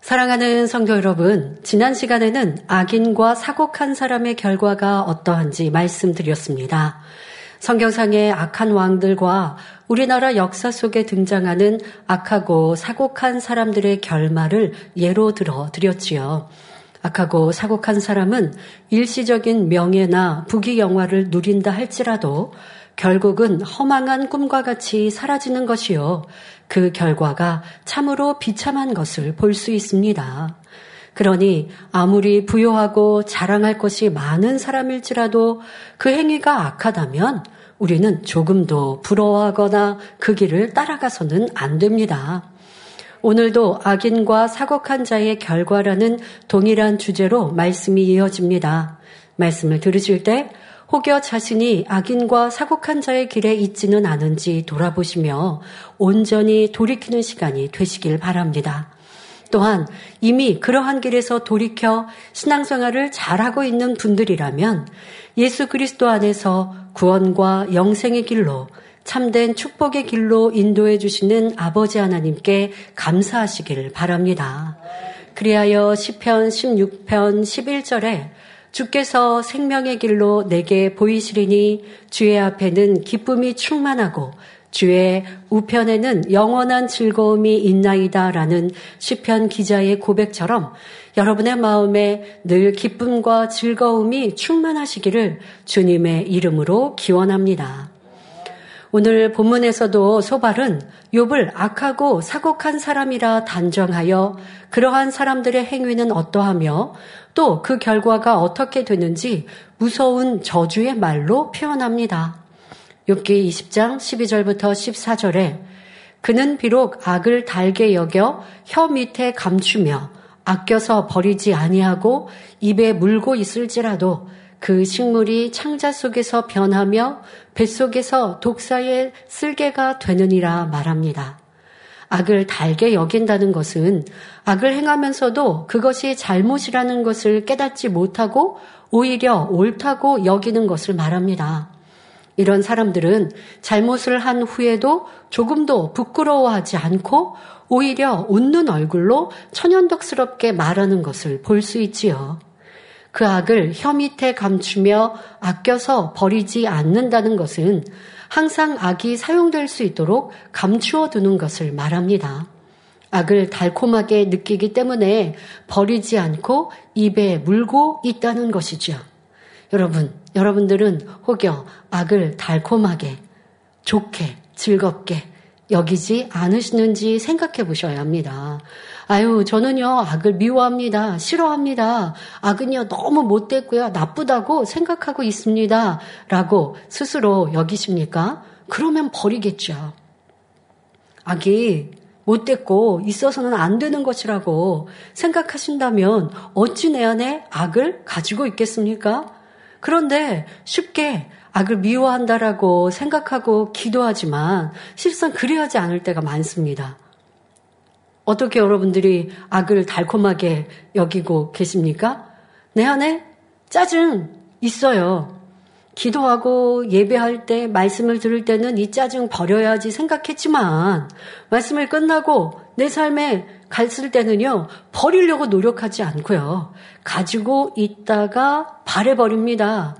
사랑하는 성도 여러분, 지난 시간에는 악인과 사곡한 사람의 결과가 어떠한지 말씀드렸습니다. 성경상의 악한 왕들과 우리나라 역사 속에 등장하는 악하고 사곡한 사람들의 결말을 예로 들어 드렸지요. 악하고 사곡한 사람은 일시적인 명예나 부귀 영화를 누린다 할지라도 결국은 허망한 꿈과 같이 사라지는 것이요. 그 결과가 참으로 비참한 것을 볼 수 있습니다. 그러니 아무리 부요하고 자랑할 것이 많은 사람일지라도 그 행위가 악하다면 우리는 조금도 부러워하거나 그 길을 따라가서는 안 됩니다. 오늘도 악인과 사곡한 자의 결과라는 동일한 주제로 말씀이 이어집니다. 말씀을 들으실 때 혹여 자신이 악인과 사곡한 자의 길에 있지는 않은지 돌아보시며 온전히 돌이키는 시간이 되시길 바랍니다. 또한 이미 그러한 길에서 돌이켜 신앙생활을 잘하고 있는 분들이라면 예수 그리스도 안에서 구원과 영생의 길로 참된 축복의 길로 인도해 주시는 아버지 하나님께 감사하시기를 바랍니다. 그리하여 시편 16편 11절에 주께서 생명의 길로 내게 보이시리니 주의 앞에는 기쁨이 충만하고 주의 우편에는 영원한 즐거움이 있나이다라는 시편 기자의 고백처럼 여러분의 마음에 늘 기쁨과 즐거움이 충만하시기를 주님의 이름으로 기원합니다. 오늘 본문에서도 소발은 욥을 악하고 사곡한 사람이라 단정하여 그러한 사람들의 행위는 어떠하며 또 그 결과가 어떻게 되는지 무서운 저주의 말로 표현합니다. 욥기 20장 12절부터 14절에 그는 비록 악을 달게 여겨 혀 밑에 감추며 아껴서 버리지 아니하고 입에 물고 있을지라도 그 식물이 창자 속에서 변하며 뱃속에서 독사의 쓸개가 되느니라 말합니다. 악을 달게 여긴다는 것은 악을 행하면서도 그것이 잘못이라는 것을 깨닫지 못하고 오히려 옳다고 여기는 것을 말합니다. 이런 사람들은 잘못을 한 후에도 조금도 부끄러워하지 않고 오히려 웃는 얼굴로 천연덕스럽게 말하는 것을 볼 수 있지요. 그 악을 혀 밑에 감추며 아껴서 버리지 않는다는 것은 항상 악이 사용될 수 있도록 감추어 두는 것을 말합니다. 악을 달콤하게 느끼기 때문에 버리지 않고 입에 물고 있다는 것이죠. 여러분, 여러분들은 혹여 악을 달콤하게, 좋게, 즐겁게 여기지 않으시는지 생각해 보셔야 합니다. 아유, 저는요, 악을 미워합니다. 싫어합니다. 악은요, 너무 못됐고요. 나쁘다고 생각하고 있습니다. 라고 스스로 여기십니까? 그러면 버리겠죠. 악이 못됐고 있어서는 안 되는 것이라고 생각하신다면 어찌 내 안에 악을 가지고 있겠습니까? 그런데 쉽게 악을 미워한다라고 생각하고 기도하지만 실상 그리하지 않을 때가 많습니다. 어떻게 여러분들이 악을 달콤하게 여기고 계십니까? 내 안에 짜증 있어요. 기도하고 예배할 때 말씀을 들을 때는 이 짜증 버려야지 생각했지만 말씀을 끝나고 내 삶에 갔을 때는요 버리려고 노력하지 않고요 가지고 있다가 발해버립니다.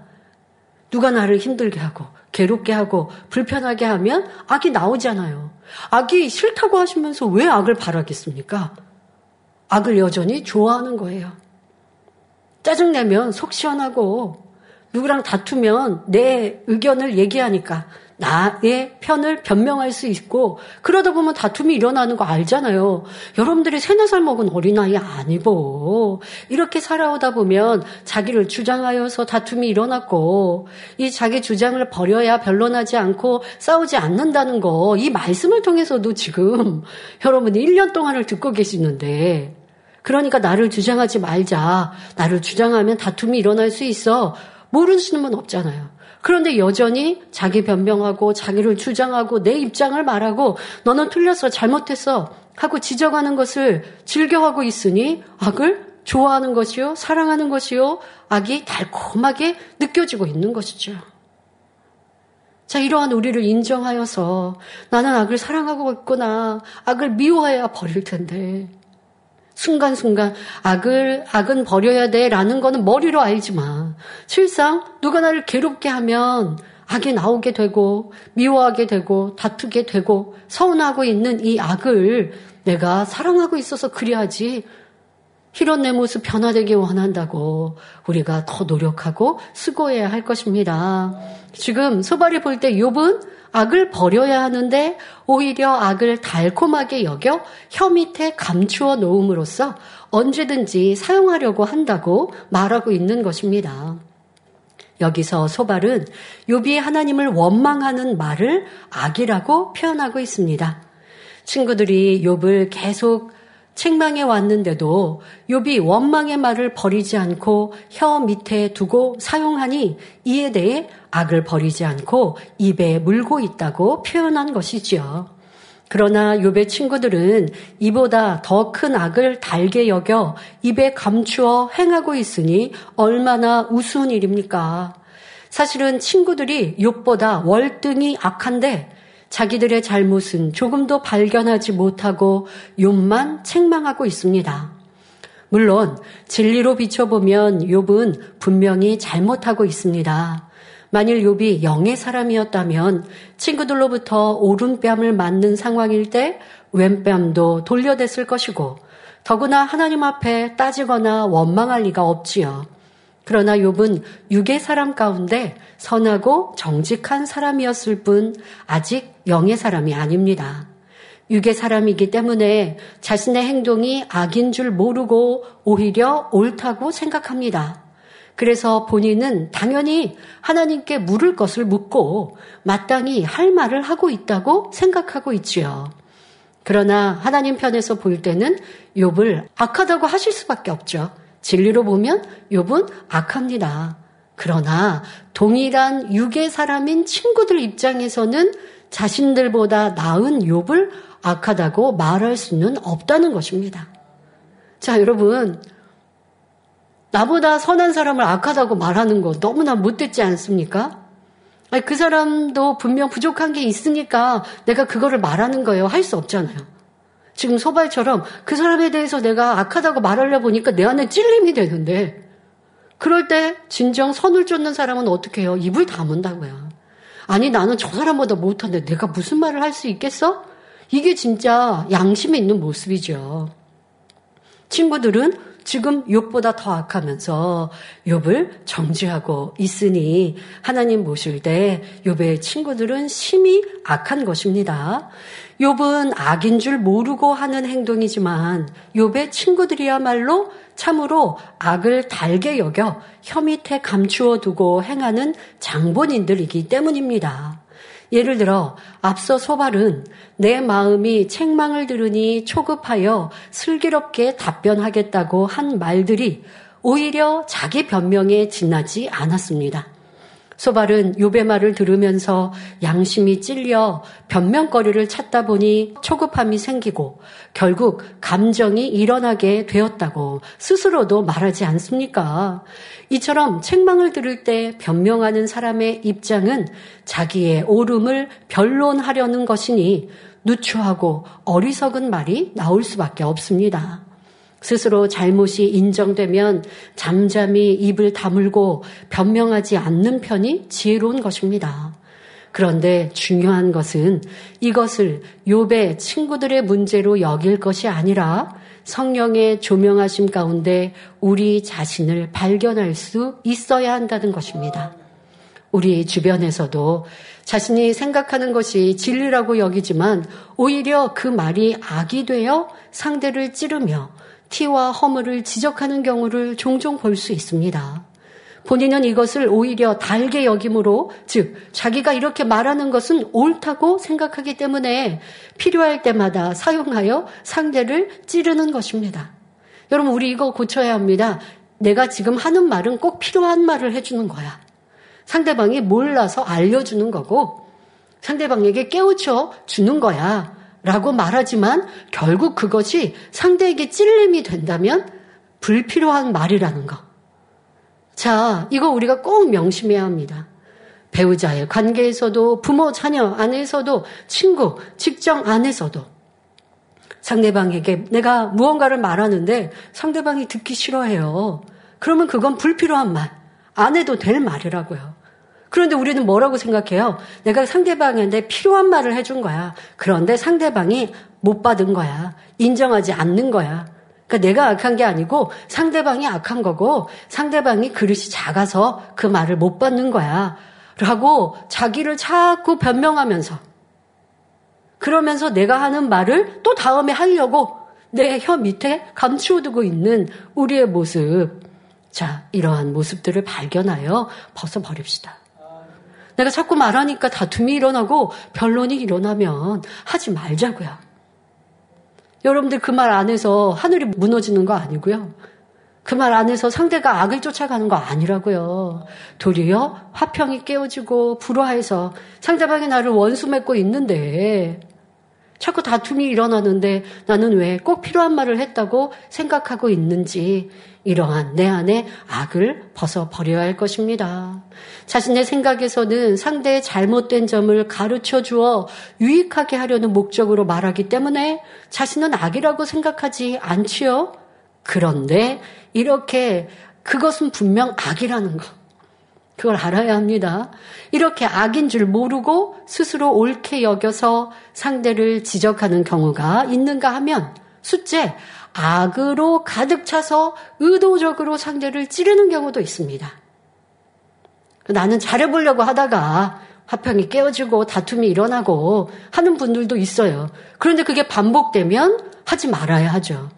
누가 나를 힘들게 하고 괴롭게 하고 불편하게 하면 악이 나오잖아요. 악이 싫다고 하시면서 왜 악을 바라겠습니까? 악을 여전히 좋아하는 거예요. 짜증내면 속 시원하고 누구랑 다투면 내 의견을 얘기하니까 나의 편을 변명할 수 있고 그러다 보면 다툼이 일어나는 거 알잖아요. 여러분들이 세네 살 먹은 어린아이 아니고 이렇게 살아오다 보면 자기를 주장하여서 다툼이 일어났고 이 자기 주장을 버려야 변론하지 않고 싸우지 않는다는 거 이 말씀을 통해서도 지금 여러분이 1년 동안을 듣고 계시는데 그러니까 나를 주장하지 말자. 나를 주장하면 다툼이 일어날 수 있어. 모르시는 분 없잖아요. 그런데 여전히 자기 변명하고 자기를 주장하고 내 입장을 말하고 너는 틀렸어 잘못했어 하고 지적하는 것을 즐겨하고 있으니 악을 좋아하는 것이요 사랑하는 것이요 악이 달콤하게 느껴지고 있는 것이죠. 자 이러한 우리를 인정하여서 나는 악을 사랑하고 있구나 악을 미워해야 버릴 텐데 순간순간 악을, 악은 버려야 돼 라는 거는 머리로 알지만 실상 누가 나를 괴롭게 하면 악이 나오게 되고 미워하게 되고 다투게 되고 서운하고 있는 이 악을 내가 사랑하고 있어서 그래야지 이런 내 모습 변화되기 원한다고 우리가 더 노력하고 수고해야 할 것입니다. 지금 소발이 볼 때 욥은 악을 버려야 하는데 오히려 악을 달콤하게 여겨 혀 밑에 감추어 놓음으로써 언제든지 사용하려고 한다고 말하고 있는 것입니다. 여기서 소발은 욥이 하나님을 원망하는 말을 악이라고 표현하고 있습니다. 친구들이 욥을 계속 책망해 왔는데도 욥이 원망의 말을 버리지 않고 혀 밑에 두고 사용하니 이에 대해 악을 버리지 않고 입에 물고 있다고 표현한 것이지요. 그러나 욥의 친구들은 이보다 더 큰 악을 달게 여겨 입에 감추어 행하고 있으니 얼마나 우스운 일입니까? 사실은 친구들이 욥보다 월등히 악한데 자기들의 잘못은 조금도 발견하지 못하고 욥만 책망하고 있습니다. 물론 진리로 비춰보면 욥은 분명히 잘못하고 있습니다. 만일 욥이 영의 사람이었다면 친구들로부터 오른뺨을 맞는 상황일 때 왼뺨도 돌려댔을 것이고 더구나 하나님 앞에 따지거나 원망할 리가 없지요. 그러나 욥은 육의 사람 가운데 선하고 정직한 사람이었을 뿐 아직 영의 사람이 아닙니다. 육의 사람이기 때문에 자신의 행동이 악인 줄 모르고 오히려 옳다고 생각합니다. 그래서 본인은 당연히 하나님께 물을 것을 묻고 마땅히 할 말을 하고 있다고 생각하고 있지요. 그러나 하나님 편에서 볼 때는 욥을 악하다고 하실 수밖에 없죠. 진리로 보면 욥은 악합니다. 그러나 동일한 육의 사람인 친구들 입장에서는 자신들보다 나은 욥을 악하다고 말할 수는 없다는 것입니다. 자, 여러분. 나보다 선한 사람을 악하다고 말하는 거 너무나 못됐지 않습니까? 그 사람도 분명 부족한 게 있으니까 내가 그거를 말하는 거예요. 할 수 없잖아요. 지금 소발처럼 그 사람에 대해서 내가 악하다고 말하려 보니까 내 안에 찔림이 되는데 그럴 때 진정 선을 쫓는 사람은 어떻게 해요? 입을 다문다고요. 아니 나는 저 사람보다 못한데 내가 무슨 말을 할 수 있겠어? 이게 진짜 양심에 있는 모습이죠. 친구들은 지금 욕보다 더 악하면서 욕을 정지하고 있으니 하나님 모실 때 욕의 친구들은 심히 악한 것입니다. 욥은 악인 줄 모르고 하는 행동이지만 욥의 친구들이야말로 참으로 악을 달게 여겨 혀 밑에 감추어 두고 행하는 장본인들이기 때문입니다. 예를 들어 앞서 소발은 내 마음이 책망을 들으니 초급하여 슬기롭게 답변하겠다고 한 말들이 오히려 자기 변명에 지나지 않았습니다. 소발은 요배 말을 들으면서 양심이 찔려 변명거리를 찾다 보니 초급함이 생기고 결국 감정이 일어나게 되었다고 스스로도 말하지 않습니까? 이처럼 책망을 들을 때 변명하는 사람의 입장은 자기의 옳음을 변론하려는 것이니 누추하고 어리석은 말이 나올 수밖에 없습니다. 스스로 잘못이 인정되면 잠잠히 입을 다물고 변명하지 않는 편이 지혜로운 것입니다. 그런데 중요한 것은 이것을 욥의 친구들의 문제로 여길 것이 아니라 성령의 조명하심 가운데 우리 자신을 발견할 수 있어야 한다는 것입니다. 우리 주변에서도 자신이 생각하는 것이 진리라고 여기지만 오히려 그 말이 악이 되어 상대를 찌르며 티와 허물을 지적하는 경우를 종종 볼 수 있습니다. 본인은 이것을 오히려 달게 여김으로, 즉, 자기가 이렇게 말하는 것은 옳다고 생각하기 때문에 필요할 때마다 사용하여 상대를 찌르는 것입니다. 여러분, 우리 이거 고쳐야 합니다. 내가 지금 하는 말은 꼭 필요한 말을 해주는 거야. 상대방이 몰라서 알려주는 거고, 상대방에게 깨우쳐 주는 거야. 라고 말하지만 결국 그것이 상대에게 찔림이 된다면 불필요한 말이라는 거. 자, 이거 우리가 꼭 명심해야 합니다. 배우자의 관계에서도 부모, 자녀 안에서도 친구, 직장 안에서도 상대방에게 내가 무언가를 말하는데 상대방이 듣기 싫어해요. 그러면 그건 불필요한 말. 안 해도 될 말이라고요. 그런데 우리는 뭐라고 생각해요? 내가 상대방한테 필요한 말을 해준 거야. 그런데 상대방이 못 받은 거야. 인정하지 않는 거야. 그러니까 내가 악한 게 아니고 상대방이 악한 거고 상대방이 그릇이 작아서 그 말을 못 받는 거야. 라고 자기를 자꾸 변명하면서 그러면서 내가 하는 말을 또 다음에 하려고 내 혀 밑에 감추어두고 있는 우리의 모습. 자, 이러한 모습들을 발견하여 벗어버립시다. 내가 자꾸 말하니까 다툼이 일어나고 변론이 일어나면 하지 말자고요. 여러분들 그 말 안에서 하늘이 무너지는 거 아니고요. 그 말 안에서 상대가 악을 쫓아가는 거 아니라고요. 도리어 화평이 깨어지고 불화해서 상대방이 나를 원수 맺고 있는데 자꾸 다툼이 일어나는데 나는 왜 꼭 필요한 말을 했다고 생각하고 있는지 이러한 내 안에 악을 벗어버려야 할 것입니다. 자신의 생각에서는 상대의 잘못된 점을 가르쳐 주어 유익하게 하려는 목적으로 말하기 때문에 자신은 악이라고 생각하지 않지요. 그런데 이렇게 그것은 분명 악이라는 것. 그걸 알아야 합니다. 이렇게 악인 줄 모르고 스스로 옳게 여겨서 상대를 지적하는 경우가 있는가 하면 숫째 악으로 가득 차서 의도적으로 상대를 찌르는 경우도 있습니다. 나는 잘해보려고 하다가 화평이 깨어지고 다툼이 일어나고 하는 분들도 있어요. 그런데 그게 반복되면 하지 말아야 하죠.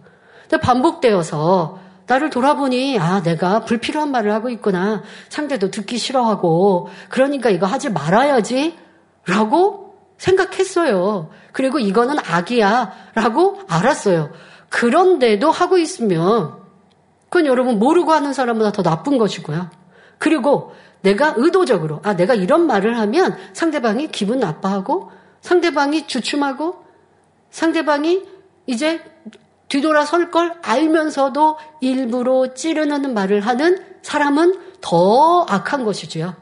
근데 반복되어서 나를 돌아보니 아 내가 불필요한 말을 하고 있구나 상대도 듣기 싫어하고 그러니까 이거 하지 말아야지 라고 생각했어요. 그리고 이거는 악이야 라고 알았어요. 그런데도 하고 있으면 그건 여러분 모르고 하는 사람보다 더 나쁜 것이고요. 그리고 내가 의도적으로 아 내가 이런 말을 하면 상대방이 기분 나빠하고 상대방이 주춤하고 상대방이 이제 뒤돌아설 걸 알면서도 일부러 찌르는 말을 하는 사람은 더 악한 것이지요.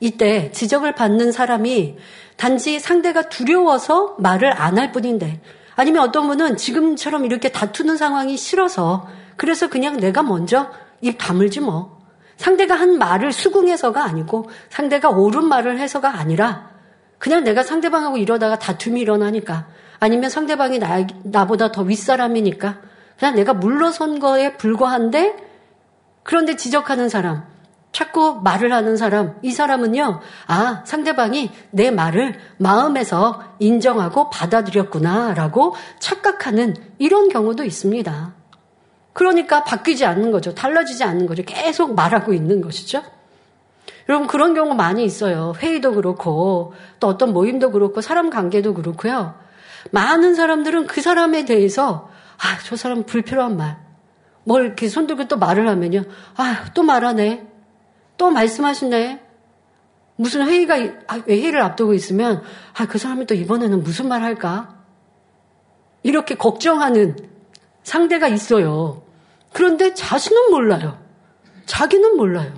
이때 지적을 받는 사람이 단지 상대가 두려워서 말을 안 할 뿐인데 아니면 어떤 분은 지금처럼 이렇게 다투는 상황이 싫어서 그래서 그냥 내가 먼저 입 다물지 뭐. 상대가 한 말을 수긍해서가 아니고 상대가 옳은 말을 해서가 아니라 그냥 내가 상대방하고 이러다가 다툼이 일어나니까 아니면 상대방이 나, 나보다 더 윗사람이니까 그냥 내가 물러선 거에 불과한데 그런데 지적하는 사람, 자꾸 말을 하는 사람, 이 사람은요, 아, 상대방이 내 말을 마음에서 인정하고 받아들였구나, 라고 착각하는 이런 경우도 있습니다. 그러니까 바뀌지 않는 거죠. 달라지지 않는 거죠. 계속 말하고 있는 것이죠. 여러분, 그런 경우 많이 있어요. 회의도 그렇고, 또 어떤 모임도 그렇고, 사람 관계도 그렇고요. 많은 사람들은 그 사람에 대해서 아, 저 사람 불필요한 말. 뭘 이렇게 손들고 또 말을 하면요. 아, 또 말하네. 또 말씀하시네. 무슨 회의가, 아, 회의를 앞두고 있으면, 아, 그 사람이 또 이번에는 무슨 말 할까? 이렇게 걱정하는 상대가 있어요. 그런데 자신은 몰라요. 자기는 몰라요.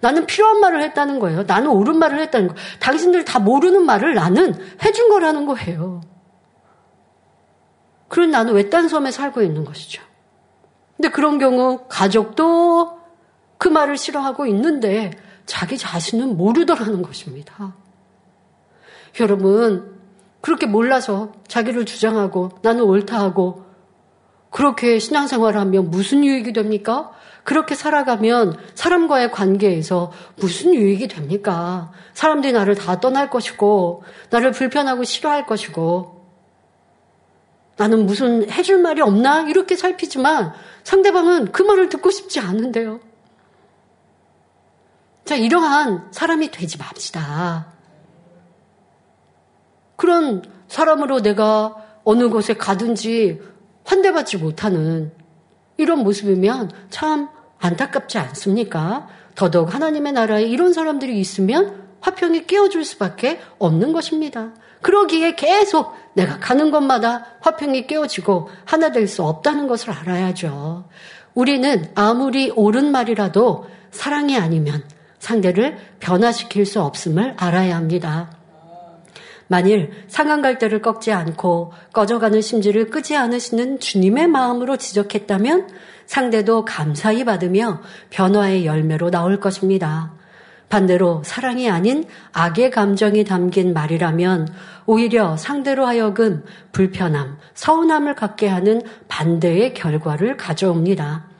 나는 필요한 말을 했다는 거예요. 나는 옳은 말을 했다는 거. 당신들 다 모르는 말을 나는 해준 거라는 거예요. 그런 나는 외딴 섬에 살고 있는 것이죠. 근데 그런 경우 가족도 그 말을 싫어하고 있는데 자기 자신은 모르더라는 것입니다. 여러분, 그렇게 몰라서 자기를 주장하고 나는 옳다 하고 그렇게 신앙생활을 하면 무슨 유익이 됩니까? 그렇게 살아가면 사람과의 관계에서 무슨 유익이 됩니까? 사람들이 나를 다 떠날 것이고, 나를 불편하고 싫어할 것이고, 나는 무슨 해줄 말이 없나? 이렇게 살피지만 상대방은 그 말을 듣고 싶지 않은데요. 자, 이러한 사람이 되지 맙시다. 그런 사람으로 내가 어느 곳에 가든지 환대받지 못하는 이런 모습이면 참 안타깝지 않습니까? 더더욱 하나님의 나라에 이런 사람들이 있으면 화평이 깨어줄 수밖에 없는 것입니다. 그러기에 계속 내가 가는 곳마다 화평이 깨어지고 하나 될 수 없다는 것을 알아야죠. 우리는 아무리 옳은 말이라도 사랑이 아니면 상대를 변화시킬 수 없음을 알아야 합니다. 만일 상한 갈대를 꺾지 않고 꺼져가는 심지를 끄지 않으시는 주님의 마음으로 지적했다면 상대도 감사히 받으며 변화의 열매로 나올 것입니다. 반대로 사랑이 아닌 악의 감정이 담긴 말이라면 오히려 상대로 하여금 불편함, 서운함을 갖게 하는 반대의 결과를 가져옵니다.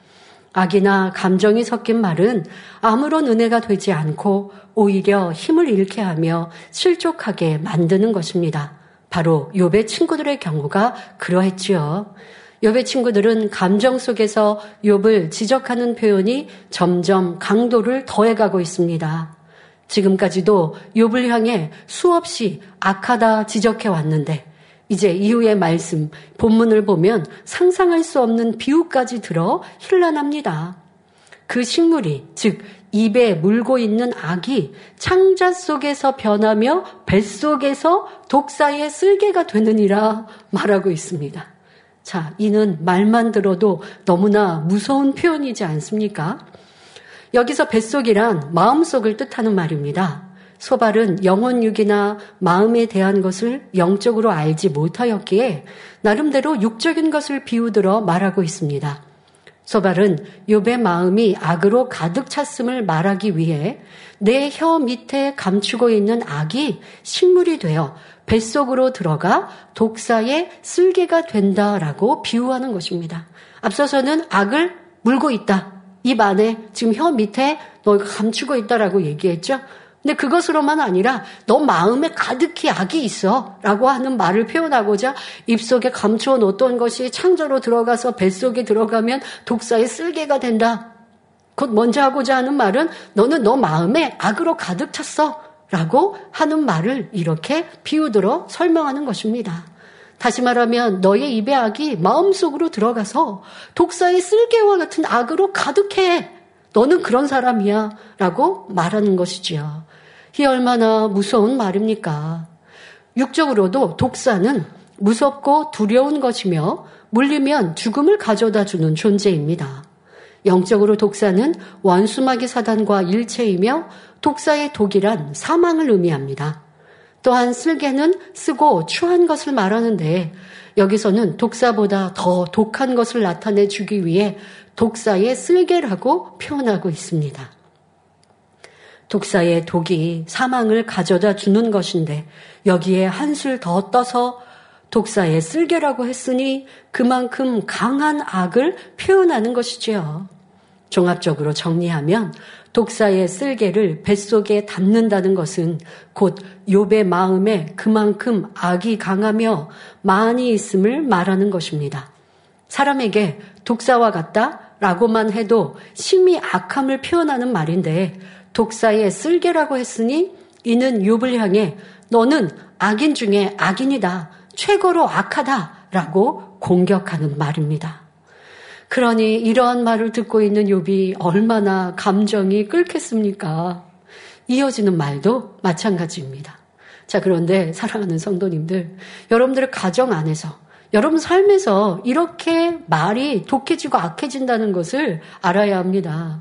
악이나 감정이 섞인 말은 아무런 은혜가 되지 않고 오히려 힘을 잃게 하며 실족하게 만드는 것입니다. 바로 욥의 친구들의 경우가 그러했지요. 욥의 친구들은 감정 속에서 욥을 지적하는 표현이 점점 강도를 더해가고 있습니다. 지금까지도 욥을 향해 수없이 악하다 지적해 왔는데 이제 이후의 말씀 본문을 보면 상상할 수 없는 비유까지 들어 힐난합니다. 그 식물이 즉 입에 물고 있는 악이 창자 속에서 변하며 뱃속에서 독사의 쓸개가 되느니라 말하고 있습니다. 자, 이는 말만 들어도 너무나 무서운 표현이지 않습니까? 여기서 뱃속이란 마음속을 뜻하는 말입니다. 소발은 영혼육이나 마음에 대한 것을 영적으로 알지 못하였기에 나름대로 육적인 것을 비우들어 말하고 있습니다. 소발은 욥의 마음이 악으로 가득 찼음을 말하기 위해 내 혀 밑에 감추고 있는 악이 식물이 되어 뱃속으로 들어가 독사의 쓸개가 된다라고 비유하는 것입니다. 앞서서는 악을 물고 있다. 입 안에 지금 혀 밑에 너가 감추고 있다라고 얘기했죠. 근데 그것으로만 아니라 너 마음에 가득히 악이 있어 라고 하는 말을 표현하고자 입속에 감추어 놓던 것이 창조로 들어가서 뱃속에 들어가면 독사의 쓸개가 된다. 곧 먼저 하고자 하는 말은 너는 너 마음에 악으로 가득 찼어 라고 하는 말을 이렇게 비유들어 설명하는 것입니다. 다시 말하면 너의 입의 악이 마음속으로 들어가서 독사의 쓸개와 같은 악으로 가득해. 너는 그런 사람이야. 라고 말하는 것이지요. 이 얼마나 무서운 말입니까? 육적으로도 독사는 무섭고 두려운 것이며 물리면 죽음을 가져다 주는 존재입니다. 영적으로 독사는 원수마귀 사단과 일체이며 독사의 독이란 사망을 의미합니다. 또한 쓸개는 쓰고 추한 것을 말하는데 여기서는 독사보다 더 독한 것을 나타내 주기 위해 독사의 쓸개라고 표현하고 있습니다. 독사의 독이 사망을 가져다 주는 것인데 여기에 한술 더 떠서 독사의 쓸개라고 했으니 그만큼 강한 악을 표현하는 것이지요. 종합적으로 정리하면 독사의 쓸개를 뱃속에 담는다는 것은 곧 욥의 마음에 그만큼 악이 강하며 많이 있음을 말하는 것입니다. 사람에게 독사와 같다 라고만 해도 심히 악함을 표현하는 말인데 독사의 쓸개라고 했으니 이는 욥을 향해 너는 악인 중에 악인이다. 최고로 악하다 라고 공격하는 말입니다. 그러니 이러한 말을 듣고 있는 욥이 얼마나 감정이 끓겠습니까? 이어지는 말도 마찬가지입니다. 자, 그런데 사랑하는 성도님들, 여러분들의 가정 안에서 여러분 삶에서 이렇게 말이 독해지고 악해진다는 것을 알아야 합니다.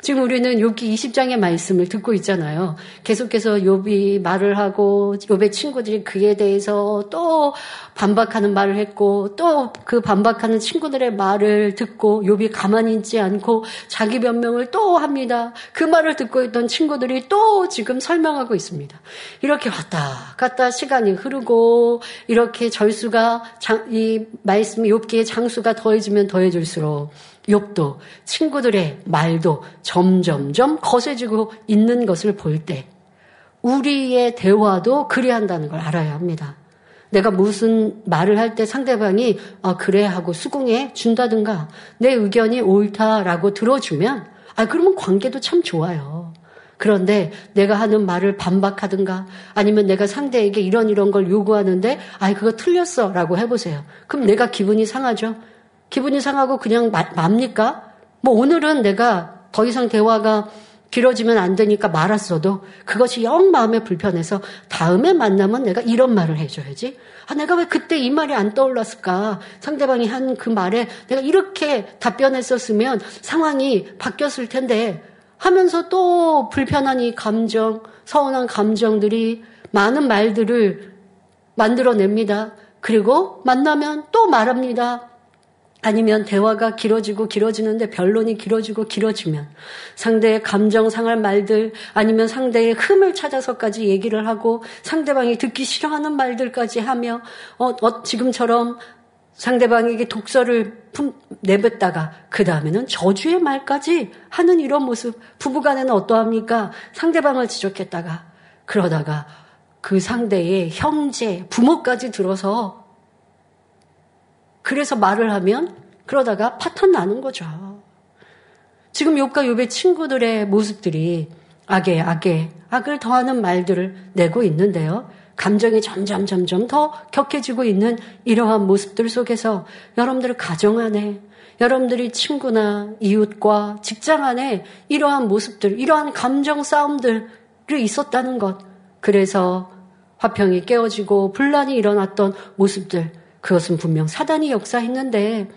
지금 우리는 욥기 20장의 말씀을 듣고 있잖아요. 계속해서 욥이 말을 하고 욥의 친구들이 그에 대해서 또 반박하는 말을 했고 또 그 반박하는 친구들의 말을 듣고 욥이 가만히 있지 않고 자기 변명을 또 합니다. 그 말을 듣고 있던 친구들이 또 지금 설명하고 있습니다. 이렇게 왔다 갔다 시간이 흐르고 이렇게 절수가 장, 이 말씀 욥기의 장수가 더해지면 더해질수록 욥도 친구들의 말도 점점점 거세지고 있는 것을 볼 때 우리의 대화도 그래 한다는 걸 알아야 합니다. 내가 무슨 말을 할 때 상대방이 아, 그래 하고 수긍해 준다든가 내 의견이 옳다라고 들어주면 아 그러면 관계도 참 좋아요. 그런데 내가 하는 말을 반박하든가 아니면 내가 상대에게 이런 이런 걸 요구하는데 아 그거 틀렸어라고 해보세요. 그럼 내가 기분이 상하죠. 기분이 상하고 그냥 맙니까? 뭐 오늘은 내가 더 이상 대화가 길어지면 안 되니까 말았어도 그것이 영 마음에 불편해서 다음에 만나면 내가 이런 말을 해줘야지. 아, 내가 왜 그때 이 말이 안 떠올랐을까? 상대방이 한 그 말에 내가 이렇게 답변했었으면 상황이 바뀌었을 텐데 하면서 또 불편한 이 감정, 서운한 감정들이 많은 말들을 만들어냅니다. 그리고 만나면 또 말합니다. 아니면 대화가 길어지고 길어지는데 변론이 길어지고 길어지면 상대의 감정 상할 말들 아니면 상대의 흠을 찾아서까지 얘기를 하고 상대방이 듣기 싫어하는 말들까지 하며 어, 어 지금처럼 상대방에게 독서를 품, 내뱉다가 그 다음에는 저주의 말까지 하는 이런 모습 부부간에는 어떠합니까? 상대방을 지적했다가 그러다가 그 상대의 형제 부모까지 들어서 그래서 말을 하면 그러다가 파탄 나는 거죠. 지금 욥과 욥의 친구들의 모습들이 악에 악에 악을 더하는 말들을 내고 있는데요. 감정이 점점 점점 더 격해지고 있는 이러한 모습들 속에서 여러분들 가정 안에 여러분들이 친구나 이웃과 직장 안에 이러한 모습들, 이러한 감정 싸움들이 있었다는 것. 그래서 화평이 깨어지고 분란이 일어났던 모습들. 그것은 분명 사단이 역사했는데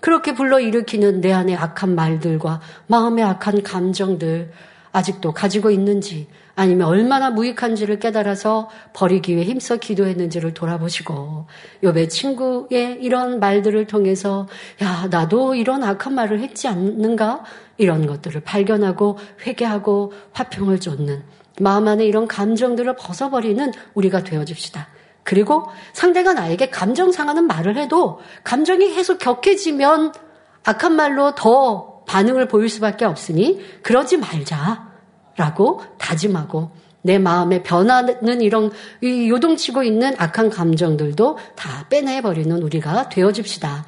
그렇게 불러일으키는 내 안의 악한 말들과 마음의 악한 감정들 아직도 가지고 있는지 아니면 얼마나 무익한지를 깨달아서 버리기 위해 힘써 기도했는지를 돌아보시고 요배 친구의 이런 말들을 통해서 야 나도 이런 악한 말을 했지 않는가 이런 것들을 발견하고 회개하고 화평을 쫓는 마음 안에 이런 감정들을 벗어버리는 우리가 되어줍시다. 그리고 상대가 나에게 감정 상하는 말을 해도 감정이 계속 격해지면 악한 말로 더 반응을 보일 수밖에 없으니 그러지 말자라고 다짐하고 내 마음에 변하는 이런 요동치고 있는 악한 감정들도 다 빼내버리는 우리가 되어줍시다.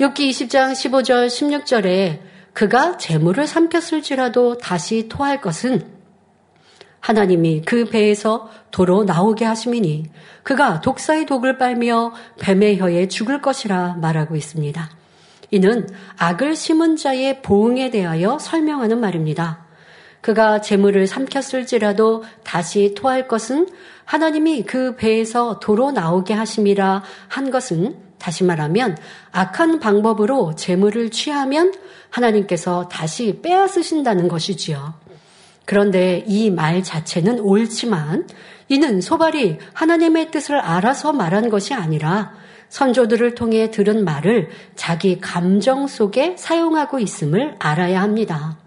욥기 20장 15절 16절에 그가 재물을 삼켰을지라도 다시 토할 것은 하나님이 그 배에서 도로 나오게 하심이니 그가 독사의 독을 빨며 뱀의 혀에 죽을 것이라 말하고 있습니다. 이는 악을 심은 자의 보응에 대하여 설명하는 말입니다. 그가 재물을 삼켰을지라도 다시 토할 것은 하나님이 그 배에서 도로 나오게 하심이라 한 것은 다시 말하면 악한 방법으로 재물을 취하면 하나님께서 다시 빼앗으신다는 것이지요. 그런데 이 말 자체는 옳지만 이는 소발이 하나님의 뜻을 알아서 말한 것이 아니라 선조들을 통해 들은 말을 자기 감정 속에 사용하고 있음을 알아야 합니다.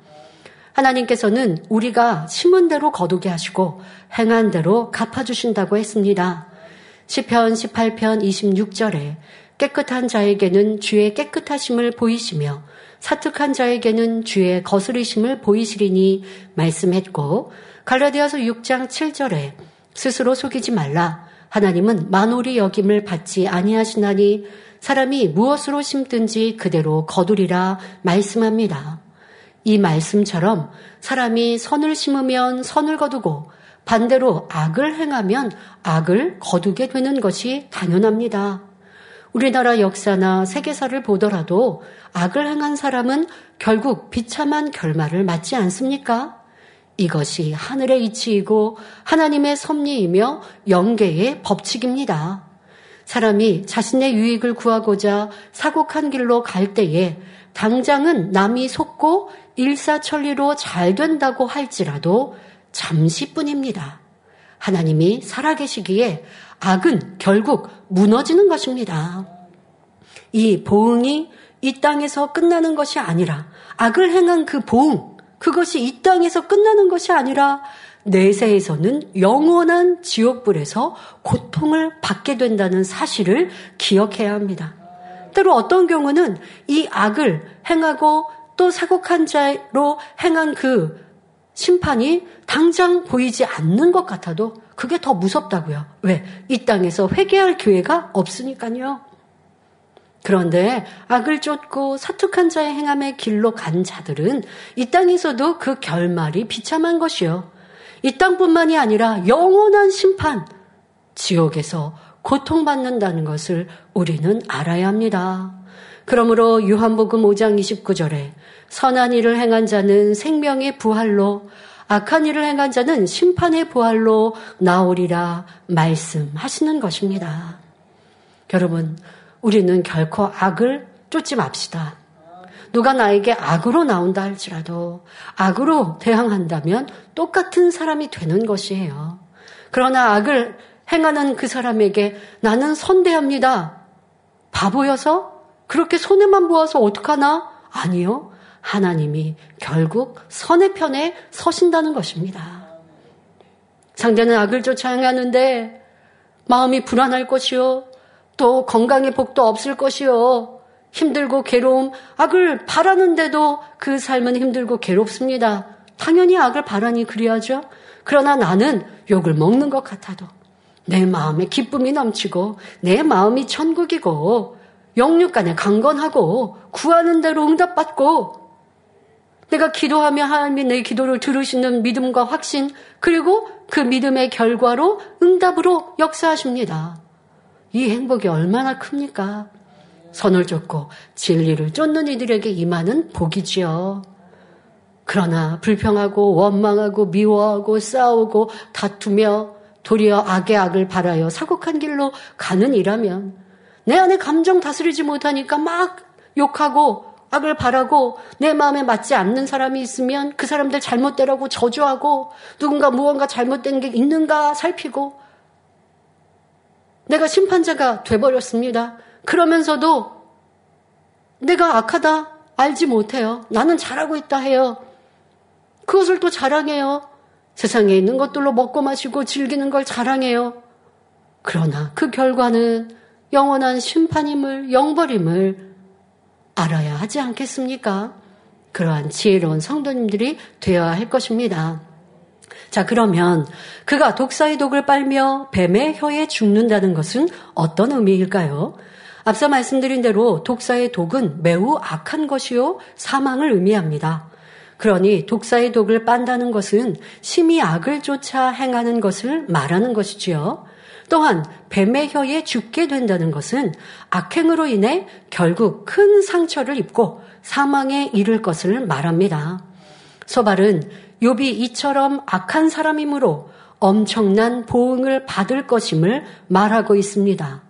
하나님께서는 우리가 심은 대로 거두게 하시고 행한 대로 갚아주신다고 했습니다. 시편 18편 26절에 깨끗한 자에게는 주의 깨끗하심을 보이시며 사특한 자에게는 주의 거스리심을 보이시리니 말씀했고 갈라디아서 6장 7절에 스스로 속이지 말라 하나님은 만홀이 여김을 받지 아니하시나니 사람이 무엇으로 심든지 그대로 거두리라 말씀합니다. 이 말씀처럼 사람이 선을 심으면 선을 거두고 반대로 악을 행하면 악을 거두게 되는 것이 당연합니다. 우리나라 역사나 세계사를 보더라도 악을 행한 사람은 결국 비참한 결말을 맞지 않습니까? 이것이 하늘의 이치이고 하나님의 섭리이며 영계의 법칙입니다. 사람이 자신의 유익을 구하고자 사곡한 길로 갈 때에 당장은 남이 속고 일사천리로 잘 된다고 할지라도 잠시뿐입니다. 하나님이 살아계시기에 악은 결국 무너지는 것입니다. 이 보응이 이 땅에서 끝나는 것이 아니라 악을 행한 그 보응, 그것이 이 땅에서 끝나는 것이 아니라 내세에서는 영원한 지옥불에서 고통을 받게 된다는 사실을 기억해야 합니다. 때로 어떤 경우는 이 악을 행하고 또 사곡한 자로 행한 그 심판이 당장 보이지 않는 것 같아도 그게 더 무섭다고요. 왜? 이 땅에서 회개할 기회가 없으니까요. 그런데 악을 쫓고 사특한 자의 행함의 길로 간 자들은 이 땅에서도 그 결말이 비참한 것이요. 이 땅뿐만이 아니라 영원한 심판, 지옥에서 고통받는다는 것을 우리는 알아야 합니다. 그러므로 유한복음 5장 29절에 선한 일을 행한 자는 생명의 부활로 악한 일을 행한 자는 심판의 부활로 나오리라 말씀하시는 것입니다. 여러분, 우리는 결코 악을 쫓지 맙시다. 누가 나에게 악으로 나온다 할지라도 악으로 대항한다면 똑같은 사람이 되는 것이에요. 그러나 악을 행하는 그 사람에게 나는 선대합니다. 바보여서 그렇게 손에만 모아서 어떡하나? 아니요. 하나님이 결국 선의 편에 서신다는 것입니다. 상대는 악을 쫓아 행하는데 마음이 불안할 것이요. 또 건강의 복도 없을 것이요. 힘들고 괴로움, 악을 바라는데도 그 삶은 힘들고 괴롭습니다. 당연히 악을 바라니 그리하죠. 그러나 나는 욕을 먹는 것 같아도 내 마음에 기쁨이 넘치고 내 마음이 천국이고 영육간에 강건하고 구하는 대로 응답받고 내가 기도하며 하나님이 내 기도를 들으시는 믿음과 확신 그리고 그 믿음의 결과로 응답으로 역사하십니다. 이 행복이 얼마나 큽니까? 선을 쫓고 진리를 쫓는 이들에게 임하는 복이지요. 그러나 불평하고 원망하고 미워하고 싸우고 다투며 도리어 악의 악을 바라여 사곡한 길로 가는 이라면 내 안에 감정 다스리지 못하니까 막 욕하고 악을 바라고 내 마음에 맞지 않는 사람이 있으면 그 사람들 잘못되라고 저주하고 누군가 무언가 잘못된 게 있는가 살피고 내가 심판자가 돼버렸습니다. 그러면서도 내가 악하다 알지 못해요. 나는 잘하고 있다 해요. 그것을 또 자랑해요. 세상에 있는 것들로 먹고 마시고 즐기는 걸 자랑해요. 그러나 그 결과는 영원한 심판임을, 영벌임을 알아야 하지 않겠습니까? 그러한 지혜로운 성도님들이 되어야 할 것입니다. 자, 그러면 그가 독사의 독을 빨며 뱀의 혀에 죽는다는 것은 어떤 의미일까요? 앞서 말씀드린 대로 독사의 독은 매우 악한 것이요, 사망을 의미합니다. 그러니 독사의 독을 빤다는 것은 심히 악을 쫓아 행하는 것을 말하는 것이지요. 또한 뱀의 혀에 죽게 된다는 것은 악행으로 인해 결국 큰 상처를 입고 사망에 이를 것을 말합니다. 소발은 욥이 이처럼 악한 사람이므로 엄청난 보응을 받을 것임을 말하고 있습니다.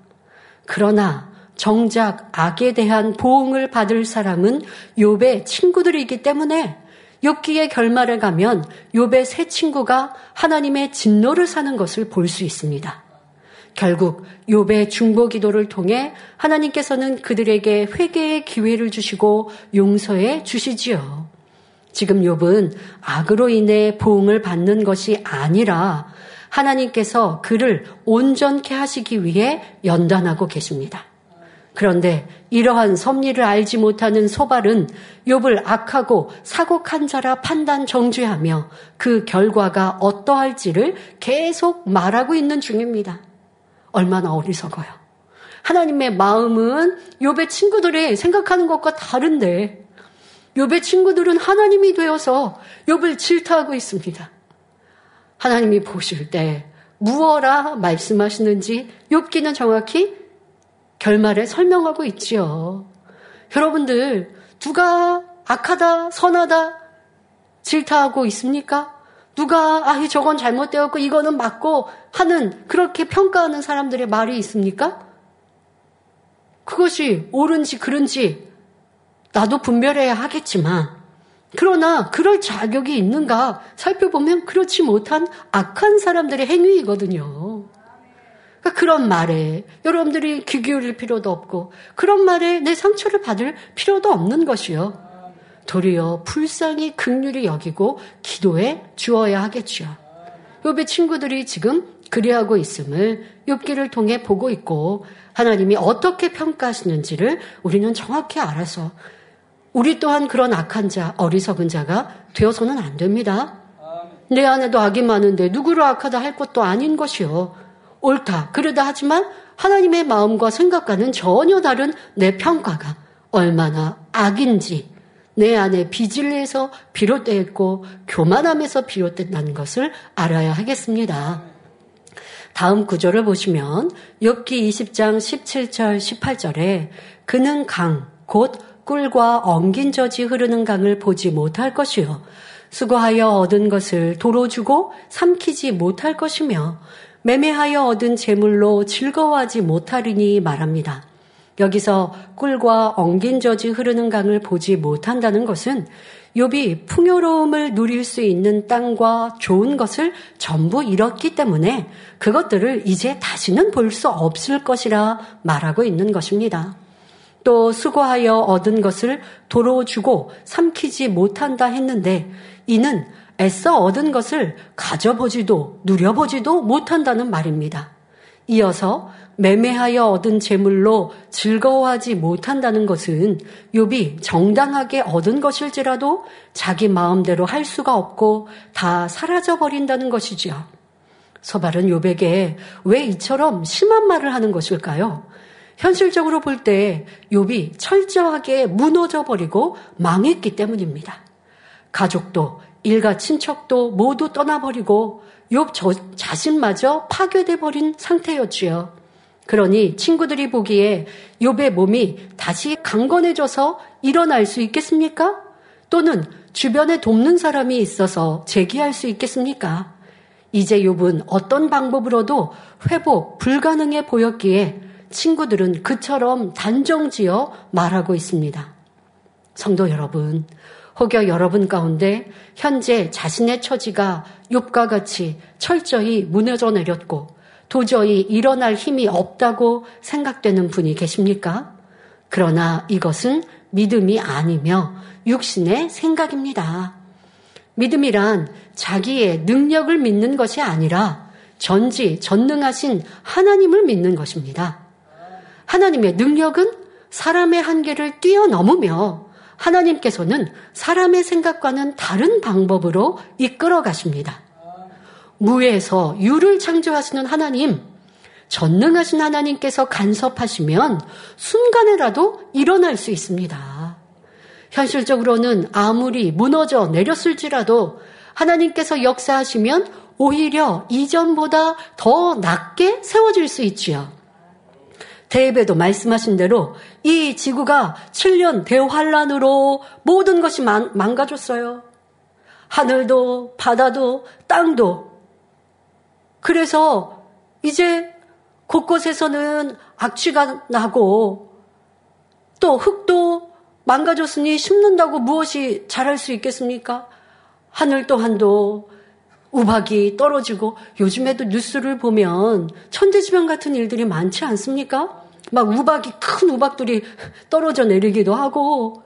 그러나 정작 악에 대한 보응을 받을 사람은 욥의 친구들이기 때문에 욥기의 결말에 가면 욥의 세 친구가 하나님의 진노를 사는 것을 볼 수 있습니다. 결국 욥의 중보 기도를 통해 하나님께서는 그들에게 회개의 기회를 주시고 용서해 주시지요. 지금 욥은 악으로 인해 보응을 받는 것이 아니라 하나님께서 그를 온전케 하시기 위해 연단하고 계십니다. 그런데 이러한 섭리를 알지 못하는 소발은 욥을 악하고 사곡한 자라 판단 정죄하며 그 결과가 어떠할지를 계속 말하고 있는 중입니다. 얼마나 어리석어요. 하나님의 마음은 욥의 친구들이 생각하는 것과 다른데 욥의 친구들은 하나님이 되어서 욥을 질타하고 있습니다. 하나님이 보실 때 무어라 말씀하시는지 욥기는 정확히 결말에 설명하고 있지요. 여러분들 누가 악하다 선하다 질타하고 있습니까? 누가 아 저건 잘못되었고 이거는 맞고 하는 그렇게 평가하는 사람들의 말이 있습니까? 그것이 옳은지 그른지 나도 분별해야 하겠지만 그러나 그럴 자격이 있는가 살펴보면 그렇지 못한 악한 사람들의 행위이거든요. 그러니까 그런 말에 여러분들이 귀 기울일 필요도 없고 그런 말에 내 상처를 받을 필요도 없는 것이요. 도리어 불쌍히 극률이 여기고 기도에 주어야 하겠지요. 욥의 친구들이 지금 그리하고 있음을 욥기를 통해 보고 있고 하나님이 어떻게 평가하시는지를 우리는 정확히 알아서 우리 또한 그런 악한 자, 어리석은 자가 되어서는 안 됩니다. 내 안에도 악이 많은데 누구를 악하다 할 것도 아닌 것이요. 옳다, 그러다 하지만 하나님의 마음과 생각과는 전혀 다른 내 평가가 얼마나 악인지 내 안에 비질에서 비롯되었고 교만함에서 비롯된다는 것을 알아야 하겠습니다. 다음 구절을 보시면 욥기 20장 17절 18절에 그는 강 곧 꿀과 엉긴 젖이 흐르는 강을 보지 못할 것이요 수고하여 얻은 것을 도로 주고 삼키지 못할 것이며 매매하여 얻은 재물로 즐거워하지 못하리니 말합니다. 여기서 꿀과 엉긴 젖이 흐르는 강을 보지 못한다는 것은 욥이 풍요로움을 누릴 수 있는 땅과 좋은 것을 전부 잃었기 때문에 그것들을 이제 다시는 볼 수 없을 것이라 말하고 있는 것입니다. 또 수고하여 얻은 것을 도로 주고 삼키지 못한다 했는데 이는 애써 얻은 것을 가져보지도 누려보지도 못한다는 말입니다. 이어서 매매하여 얻은 재물로 즐거워하지 못한다는 것은 욥이 정당하게 얻은 것일지라도 자기 마음대로 할 수가 없고 다 사라져 버린다는 것이지요. 소발은 욥에게 왜 이처럼 심한 말을 하는 것일까요? 현실적으로 볼 때 욥이 철저하게 무너져 버리고 망했기 때문입니다. 가족도 일가 친척도 모두 떠나버리고 욥 자신마저 파괴돼 버린 상태였지요. 그러니 친구들이 보기에 욥의 몸이 다시 강건해져서 일어날 수 있겠습니까? 또는 주변에 돕는 사람이 있어서 재기할 수 있겠습니까? 이제 욥은 어떤 방법으로도 회복 불가능해 보였기에 친구들은 그처럼 단정지어 말하고 있습니다. 성도 여러분, 혹여 여러분 가운데 현재 자신의 처지가 욥과 같이 철저히 무너져 내렸고 도저히 일어날 힘이 없다고 생각되는 분이 계십니까? 그러나 이것은 믿음이 아니며 육신의 생각입니다. 믿음이란 자기의 능력을 믿는 것이 아니라 전지 전능하신 하나님을 믿는 것입니다. 하나님의 능력은 사람의 한계를 뛰어넘으며 하나님께서는 사람의 생각과는 다른 방법으로 이끌어 가십니다. 무에서 유를 창조하시는 하나님, 전능하신 하나님께서 간섭하시면 순간에라도 일어날 수 있습니다. 현실적으로는 아무리 무너져 내렸을지라도 하나님께서 역사하시면 오히려 이전보다 더 낮게 세워질 수 있지요. 대입에도 말씀하신 대로 이 지구가 7년 대환란으로 모든 것이 망, 망가졌어요. 하늘도 바다도 땅도 그래서 이제 곳곳에서는 악취가 나고 또 흙도 망가졌으니 심는다고 무엇이 자랄 수 있겠습니까? 하늘 또한도 우박이 떨어지고 요즘에도 뉴스를 보면 천재지변 같은 일들이 많지 않습니까? 막 우박이 큰 우박들이 떨어져 내리기도 하고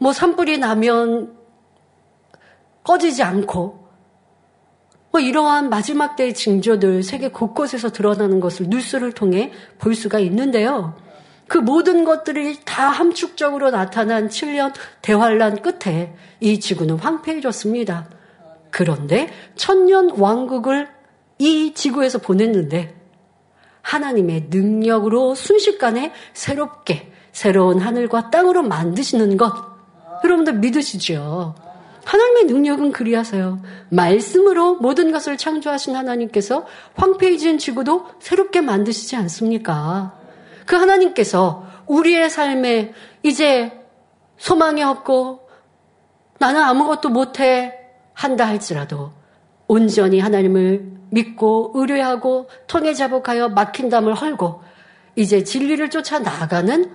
뭐 산불이 나면 꺼지지 않고 뭐 이러한 마지막 때의 징조들 세계 곳곳에서 드러나는 것을 뉴스를 통해 볼 수가 있는데요. 그 모든 것들이 다 함축적으로 나타난 7년 대환란 끝에 이 지구는 황폐해졌습니다. 그런데 천년 왕국을 이 지구에서 보냈는데 하나님의 능력으로 순식간에 새롭게 새로운 하늘과 땅으로 만드시는 것 여러분들 믿으시죠? 하나님의 능력은 그리하세요. 말씀으로 모든 것을 창조하신 하나님께서 황폐해진 지구도 새롭게 만드시지 않습니까? 그 하나님께서 우리의 삶에 이제 소망이 없고 나는 아무것도 못해 한다 할지라도 온전히 하나님을 믿고 의뢰하고 통해 자복하여 막힌 담을 헐고 이제 진리를 쫓아 나가는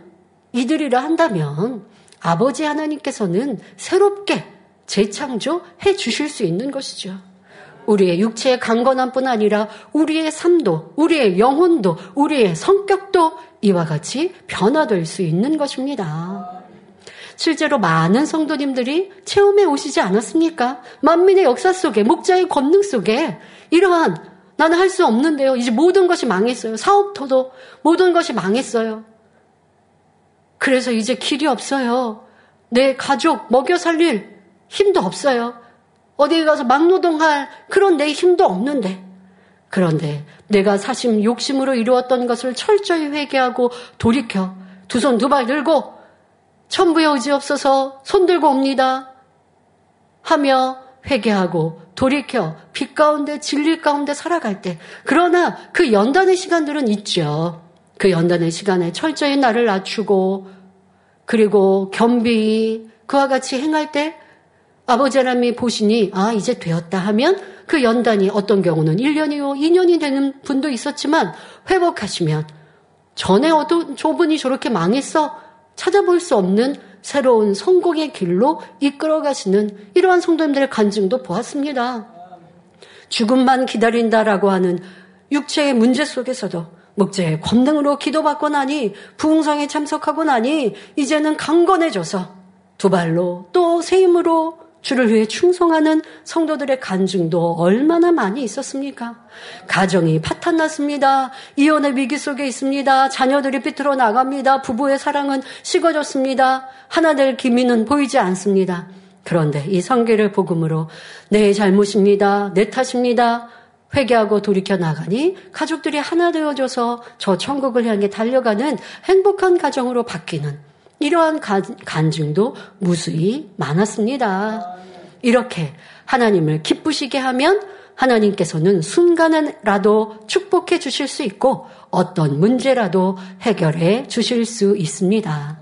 이들이라 한다면 아버지 하나님께서는 새롭게 재창조해 주실 수 있는 것이죠. 우리의 육체의 강건함뿐 아니라 우리의 삶도, 우리의 영혼도, 우리의 성격도 이와 같이 변화될 수 있는 것입니다. 실제로 많은 성도님들이 체험에 오시지 않았습니까? 만민의 역사 속에, 목자의 권능 속에 이러한 나는 할 수 없는데요. 이제 모든 것이 망했어요. 사업터도 모든 것이 망했어요. 그래서 이제 길이 없어요. 내 가족 먹여 살릴 힘도 없어요. 어디에 가서 막노동할 그런 내 힘도 없는데. 그런데 내가 사심 욕심으로 이루었던 것을 철저히 회개하고 돌이켜 두 손 두 발 들고 천부의 의지 없어서 손 들고 옵니다. 하며 회개하고 돌이켜 빛 가운데 진리 가운데 살아갈 때 그러나 그 연단의 시간들은 있죠. 그 연단의 시간에 철저히 나를 낮추고 그리고 겸비 그와 같이 행할 때 아버지 하나님이 보시니 아 이제 되었다 하면 그 연단이 어떤 경우는 1년이요 2년이 되는 분도 있었지만 회복하시면 전에 어떤 저분이 저렇게 망했어 찾아볼 수 없는 새로운 성공의 길로 이끌어 가시는 이러한 성도님들의 간증도 보았습니다. 죽음만 기다린다라고 하는 육체의 문제 속에서도 목재의 권능으로 기도받고 나니 부흥성에 참석하고 나니 이제는 강건해져서 두 발로 또 새 힘으로 주를 위해 충성하는 성도들의 간증도 얼마나 많이 있었습니까? 가정이 파탄났습니다. 이혼의 위기 속에 있습니다. 자녀들이 삐뚤어 나갑니다. 부부의 사랑은 식어졌습니다. 하나 될 기미는 보이지 않습니다. 그런데 이 성계를 복음으로 내 잘못입니다. 내 탓입니다. 회개하고 돌이켜 나가니 가족들이 하나 되어져서 저 천국을 향해 달려가는 행복한 가정으로 바뀌는 이러한 간증도 무수히 많았습니다. 이렇게 하나님을 기쁘시게 하면 하나님께서는 순간에라도 축복해 주실 수 있고 어떤 문제라도 해결해 주실 수 있습니다.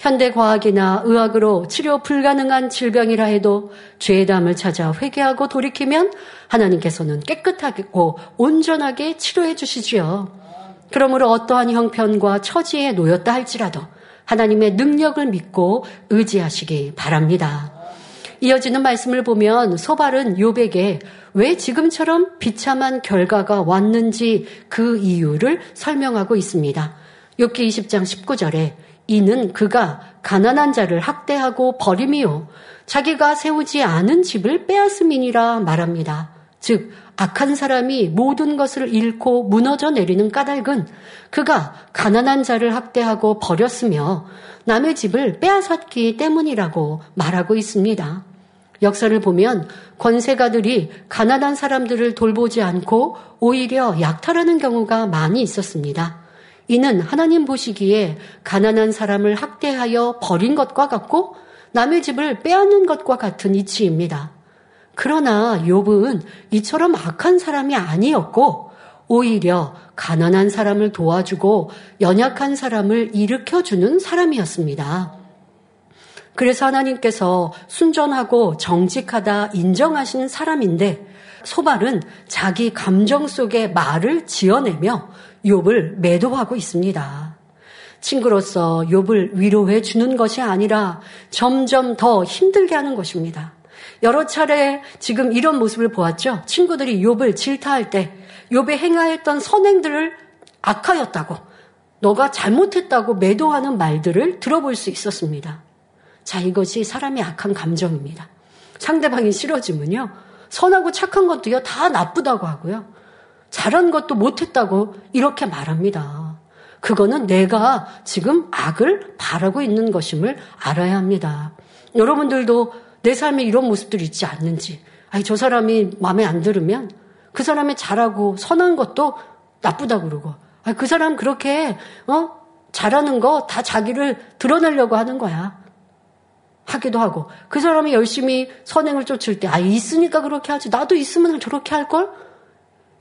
현대과학이나 의학으로 치료 불가능한 질병이라 해도 죄의 담을 찾아 회개하고 돌이키면 하나님께서는 깨끗하고 온전하게 치료해 주시지요. 그러므로 어떠한 형편과 처지에 놓였다 할지라도 하나님의 능력을 믿고 의지하시기 바랍니다. 이어지는 말씀을 보면 소발은 요백에 왜 지금처럼 비참한 결과가 왔는지 그 이유를 설명하고 있습니다. 욥기 20장 19절에 이는 그가 가난한 자를 학대하고 버림이요 자기가 세우지 않은 집을 빼앗음이니라 말합니다. 즉 악한 사람이 모든 것을 잃고 무너져 내리는 까닭은 그가 가난한 자를 학대하고 버렸으며 남의 집을 빼앗았기 때문이라고 말하고 있습니다. 역사를 보면 권세가들이 가난한 사람들을 돌보지 않고 오히려 약탈하는 경우가 많이 있었습니다. 이는 하나님 보시기에 가난한 사람을 학대하여 버린 것과 같고 남의 집을 빼앗는 것과 같은 이치입니다. 그러나 욥은 이처럼 악한 사람이 아니었고 오히려 가난한 사람을 도와주고 연약한 사람을 일으켜 주는 사람이었습니다. 그래서 하나님께서 순전하고 정직하다 인정하시는 사람인데 소발은 자기 감정 속에 말을 지어내며 욥을 매도하고 있습니다. 친구로서 욥을 위로해 주는 것이 아니라 점점 더 힘들게 하는 것입니다. 여러 차례 지금 이런 모습을 보았죠. 친구들이 욥을 질타할 때 욥의 행하였던 선행들을 악하였다고 너가 잘못했다고 매도하는 말들을 들어볼 수 있었습니다. 자, 이것이 사람의 악한 감정입니다. 상대방이 싫어지면요. 선하고 착한 것도요, 다 나쁘다고 하고요. 잘한 것도 못했다고 이렇게 말합니다. 그거는 내가 지금 악을 바라고 있는 것임을 알아야 합니다. 여러분들도 내 삶에 이런 모습들이 있지 않는지, 아니, 저 사람이 마음에 안 들으면 그 사람이 잘하고 선한 것도 나쁘다 그러고, 아니, 그 사람 그렇게, 어? 잘하는 거 다 자기를 드러내려고 하는 거야. 하기도 하고, 그 사람이 열심히 선행을 쫓을 때, 아, 있으니까 그렇게 하지. 나도 있으면 저렇게 할걸?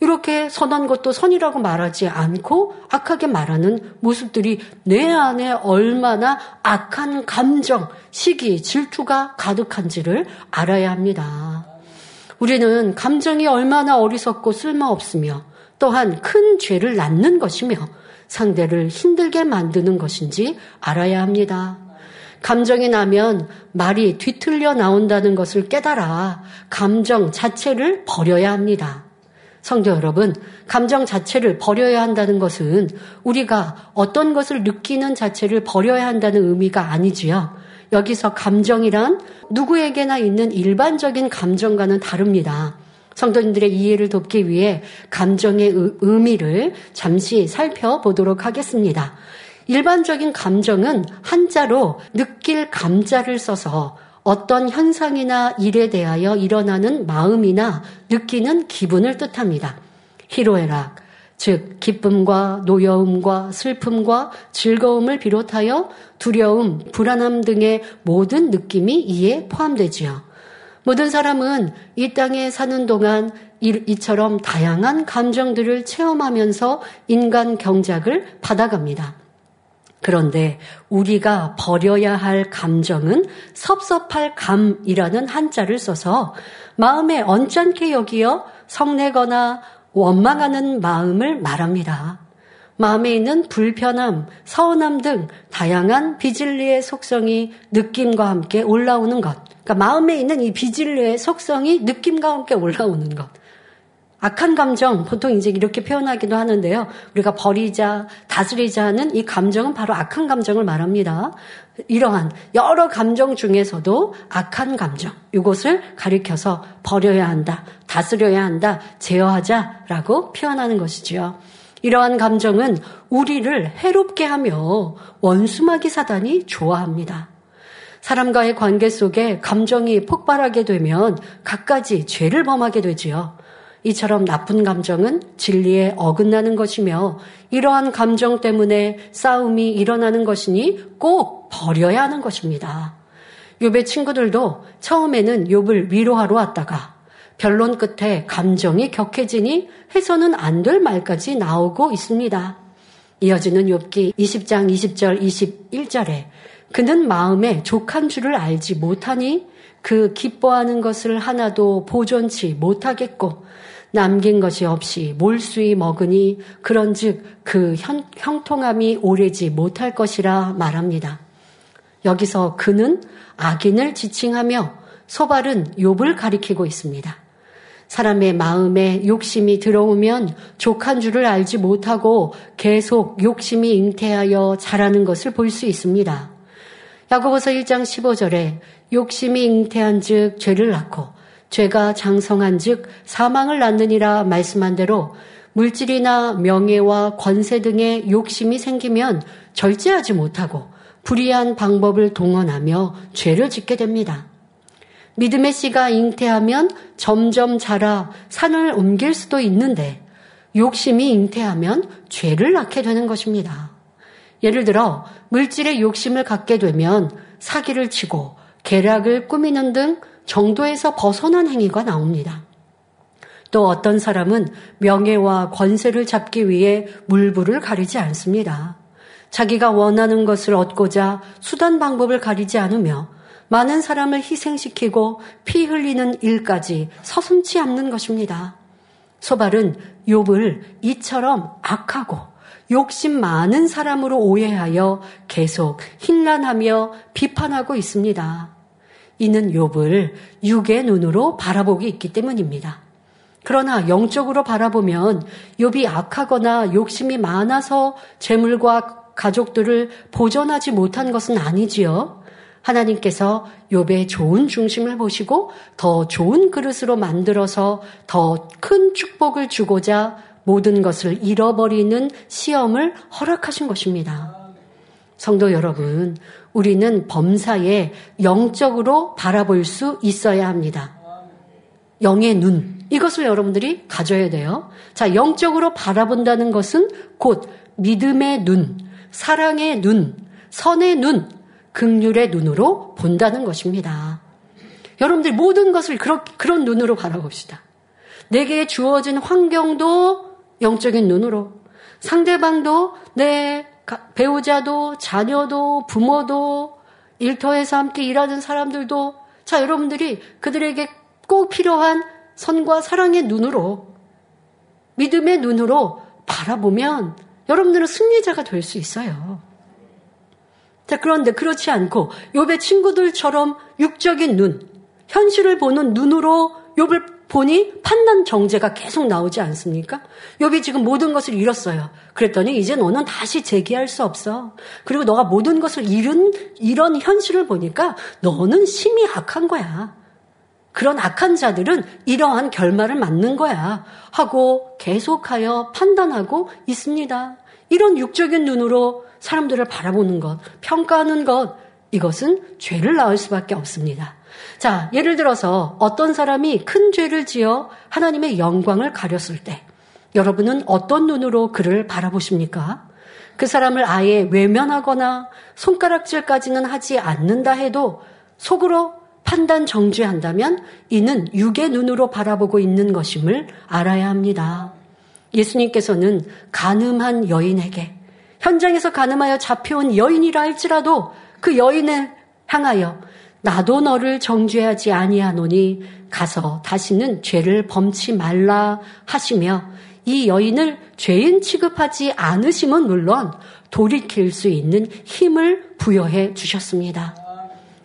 이렇게 선한 것도 선이라고 말하지 않고 악하게 말하는 모습들이 내 안에 얼마나 악한 감정, 시기, 질투가 가득한지를 알아야 합니다. 우리는 감정이 얼마나 어리석고 쓸모없으며 또한 큰 죄를 낳는 것이며 상대를 힘들게 만드는 것인지 알아야 합니다. 감정이 나면 말이 뒤틀려 나온다는 것을 깨달아 감정 자체를 버려야 합니다. 성도 여러분, 감정 자체를 버려야 한다는 것은 우리가 어떤 것을 느끼는 자체를 버려야 한다는 의미가 아니지요. 여기서 감정이란 누구에게나 있는 일반적인 감정과는 다릅니다. 성도님들의 이해를 돕기 위해 감정의 의미를 잠시 살펴보도록 하겠습니다. 일반적인 감정은 한자로 느낄 감자를 써서 어떤 현상이나 일에 대하여 일어나는 마음이나 느끼는 기분을 뜻합니다. 희로애락, 즉 기쁨과 노여움과 슬픔과 즐거움을 비롯하여 두려움, 불안함 등의 모든 느낌이 이에 포함되지요. 모든 사람은 이 땅에 사는 동안 이처럼 다양한 감정들을 체험하면서 인간 경작을 받아갑니다. 그런데 우리가 버려야 할 감정은 섭섭할 감이라는 한자를 써서 마음에 언짢게 여기어 성내거나 원망하는 마음을 말합니다. 마음에 있는 불편함, 서운함 등 다양한 비질리의 속성이 느낌과 함께 올라오는 것. 그러니까 마음에 있는 이 비질리의 속성이 느낌과 함께 올라오는 것. 악한 감정, 보통 이제 이렇게 표현하기도 하는데요. 우리가 버리자, 다스리자 하는 이 감정은 바로 악한 감정을 말합니다. 이러한 여러 감정 중에서도 악한 감정, 이것을 가리켜서 버려야 한다, 다스려야 한다, 제어하자라고 표현하는 것이지요. 이러한 감정은 우리를 해롭게 하며 원수마귀 사단이 좋아합니다. 사람과의 관계 속에 감정이 폭발하게 되면 갖가지 죄를 범하게 되지요. 이처럼 나쁜 감정은 진리에 어긋나는 것이며 이러한 감정 때문에 싸움이 일어나는 것이니 꼭 버려야 하는 것입니다. 욥의 친구들도 처음에는 욥을 위로하러 왔다가 변론 끝에 감정이 격해지니 해서는 안 될 말까지 나오고 있습니다. 이어지는 욥기 20장 20절 21절에 그는 마음에 족한 줄을 알지 못하니 그 기뻐하는 것을 하나도 보존치 못하겠고 남긴 것이 없이 몰수히 먹으니 그런즉 그 형, 형통함이 오래지 못할 것이라 말합니다. 여기서 그는 악인을 지칭하며 소발은 욥을 가리키고 있습니다. 사람의 마음에 욕심이 들어오면 족한 줄을 알지 못하고 계속 욕심이 잉태하여 자라는 것을 볼 수 있습니다. 야고보서 1장 15절에 욕심이 잉태한 즉 죄를 낳고 죄가 장성한 즉 사망을 낳느니라 말씀한 대로 물질이나 명예와 권세 등의 욕심이 생기면 절제하지 못하고 불의한 방법을 동원하며 죄를 짓게 됩니다. 믿음의 씨가 잉태하면 점점 자라 산을 옮길 수도 있는데 욕심이 잉태하면 죄를 낳게 되는 것입니다. 예를 들어 물질의 욕심을 갖게 되면 사기를 치고 계략을 꾸미는 등 정도에서 벗어난 행위가 나옵니다. 또 어떤 사람은 명예와 권세를 잡기 위해 물불을 가리지 않습니다. 자기가 원하는 것을 얻고자 수단 방법을 가리지 않으며 많은 사람을 희생시키고 피 흘리는 일까지 서슴치 않는 것입니다. 소발은 욥을 이처럼 악하고 욕심 많은 사람으로 오해하여 계속 힐난하며 비판하고 있습니다. 이는 욥을 육의 눈으로 바라보기 있기 때문입니다. 그러나 영적으로 바라보면 욥이 악하거나 욕심이 많아서 재물과 가족들을 보존하지 못한 것은 아니지요. 하나님께서 욥의 좋은 중심을 보시고 더 좋은 그릇으로 만들어서 더 큰 축복을 주고자 모든 것을 잃어버리는 시험을 허락하신 것입니다. 성도 여러분, 우리는 범사에 영적으로 바라볼 수 있어야 합니다. 영의 눈. 이것을 여러분들이 가져야 돼요. 자, 영적으로 바라본다는 것은 곧 믿음의 눈, 사랑의 눈, 선의 눈, 극률의 눈으로 본다는 것입니다. 여러분들 모든 것을 그런, 그런 눈으로 바라봅시다. 내게 주어진 환경도 영적인 눈으로, 상대방도 내 배우자도 자녀도 부모도 일터에서 함께 일하는 사람들도 자 여러분들이 그들에게 꼭 필요한 선과 사랑의 눈으로 믿음의 눈으로 바라보면 여러분들은 승리자가 될 수 있어요. 자, 그런데 그렇지 않고 욥의 친구들처럼 육적인 눈, 현실을 보는 눈으로 욥을 보니 판단 정제가 계속 나오지 않습니까? 욥이 지금 모든 것을 잃었어요. 그랬더니 이제 너는 다시 재기할 수 없어. 그리고 너가 모든 것을 잃은 이런 현실을 보니까 너는 심히 악한 거야. 그런 악한 자들은 이러한 결말을 맞는 거야. 하고 계속하여 판단하고 있습니다. 이런 육적인 눈으로 사람들을 바라보는 것, 평가하는 것, 이것은 죄를 낳을 수밖에 없습니다. 자, 예를 들어서 어떤 사람이 큰 죄를 지어 하나님의 영광을 가렸을 때 여러분은 어떤 눈으로 그를 바라보십니까? 그 사람을 아예 외면하거나 손가락질까지는 하지 않는다 해도 속으로 판단 정죄한다면 이는 육의 눈으로 바라보고 있는 것임을 알아야 합니다. 예수님께서는 가늠한 여인에게 현장에서 가늠하여 잡혀온 여인이라 할지라도 그 여인을 향하여 나도 너를 정죄하지 아니하노니 가서 다시는 죄를 범치 말라 하시며 이 여인을 죄인 취급하지 않으심은 물론 돌이킬 수 있는 힘을 부여해 주셨습니다.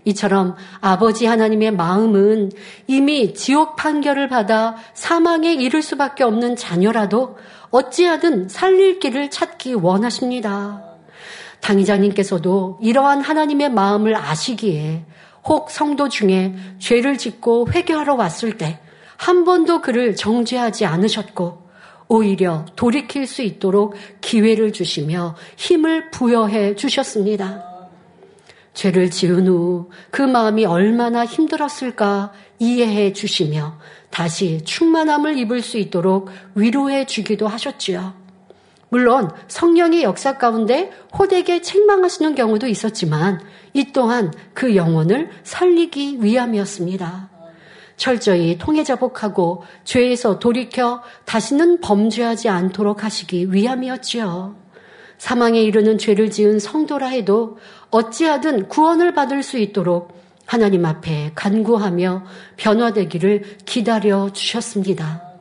이처럼 아버지 하나님의 마음은 이미 지옥 판결을 받아 사망에 이를 수밖에 없는 자녀라도 어찌하든 살릴 길을 찾기 원하십니다. 당의장님께서도 이러한 하나님의 마음을 아시기에 혹 성도 중에 죄를 짓고 회개하러 왔을 때 한 번도 그를 정죄하지 않으셨고 오히려 돌이킬 수 있도록 기회를 주시며 힘을 부여해 주셨습니다. 죄를 지은 후 그 마음이 얼마나 힘들었을까 이해해 주시며 다시 충만함을 입을 수 있도록 위로해 주기도 하셨지요. 물론 성령의 역사 가운데 호되게 책망하시는 경우도 있었지만 이 또한 그 영혼을 살리기 위함이었습니다. 철저히 통해 자복하고 죄에서 돌이켜 다시는 범죄하지 않도록 하시기 위함이었지요. 사망에 이르는 죄를 지은 성도라 해도 어찌하든 구원을 받을 수 있도록 하나님 앞에 간구하며 변화되기를 기다려 주셨습니다.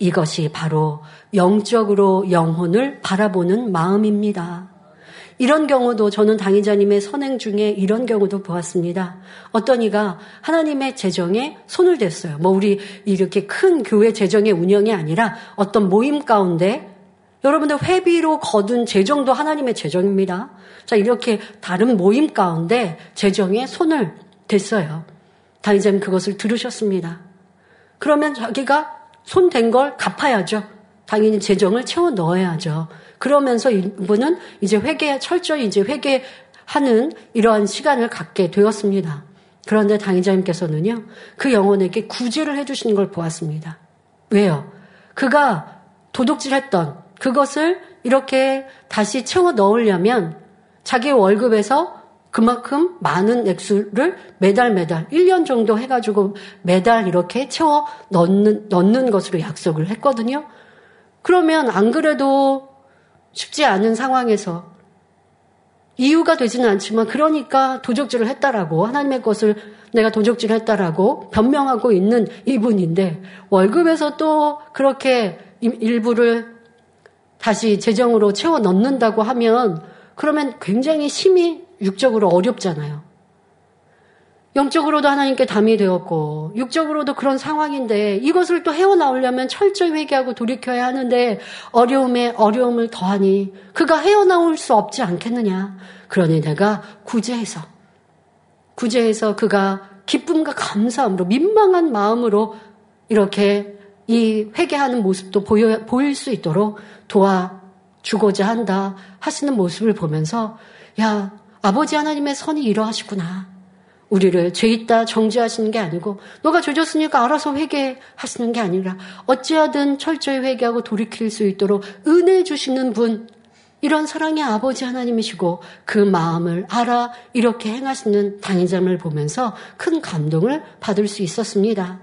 이것이 바로 영적으로 영혼을 바라보는 마음입니다. 이런 경우도 저는 당의자님의 선행 중에 이런 경우도 보았습니다. 어떤 이가 하나님의 재정에 손을 댔어요. 뭐 우리 이렇게 큰 교회 재정의 운영이 아니라 어떤 모임 가운데 여러분들 회비로 거둔 재정도 하나님의 재정입니다. 자, 이렇게 다른 모임 가운데 재정에 손을 댔어요. 당의자님 그것을 들으셨습니다. 그러면 자기가 손댄 걸 갚아야죠. 당연히 재정을 채워 넣어야죠. 그러면서 이분은 이제 회개, 철저히 이제 회개하는 이러한 시간을 갖게 되었습니다. 그런데 당의자님께서는요, 그 영혼에게 구제를 해주시는 걸 보았습니다. 왜요? 그가 도둑질 했던 그것을 이렇게 다시 채워 넣으려면 자기 월급에서 그만큼 많은 액수를 매달 매달 1년 정도 해가지고 매달 이렇게 채워 넣는, 넣는 것으로 약속을 했거든요. 그러면 안 그래도 쉽지 않은 상황에서 이유가 되지는 않지만 그러니까 도적질을 했다라고 하나님의 것을 내가 도적질을 했다라고 변명하고 있는 이분인데 월급에서 또 그렇게 일부를 다시 재정으로 채워 넣는다고 하면 그러면 굉장히 심히 육적으로 어렵잖아요. 영적으로도 하나님께 담이 되었고 육적으로도 그런 상황인데 이것을 또 헤어나오려면 철저히 회개하고 돌이켜야 하는데 어려움에 어려움을 더하니 그가 헤어나올 수 없지 않겠느냐. 그러니 내가 구제해서 구제해서 그가 기쁨과 감사함으로 민망한 마음으로 이렇게 이 회개하는 모습도 보여, 보일 수 있도록 도와주고자 한다 하시는 모습을 보면서 야 아버지 하나님의 선이 이러하시구나. 우리를 죄 있다 정죄하시는 게 아니고 너가 죄졌으니까 알아서 회개하시는 게 아니라 어찌하든 철저히 회개하고 돌이킬 수 있도록 은혜 주시는 분 이런 사랑의 아버지 하나님이시고 그 마음을 알아 이렇게 행하시는 당의점을 보면서 큰 감동을 받을 수 있었습니다.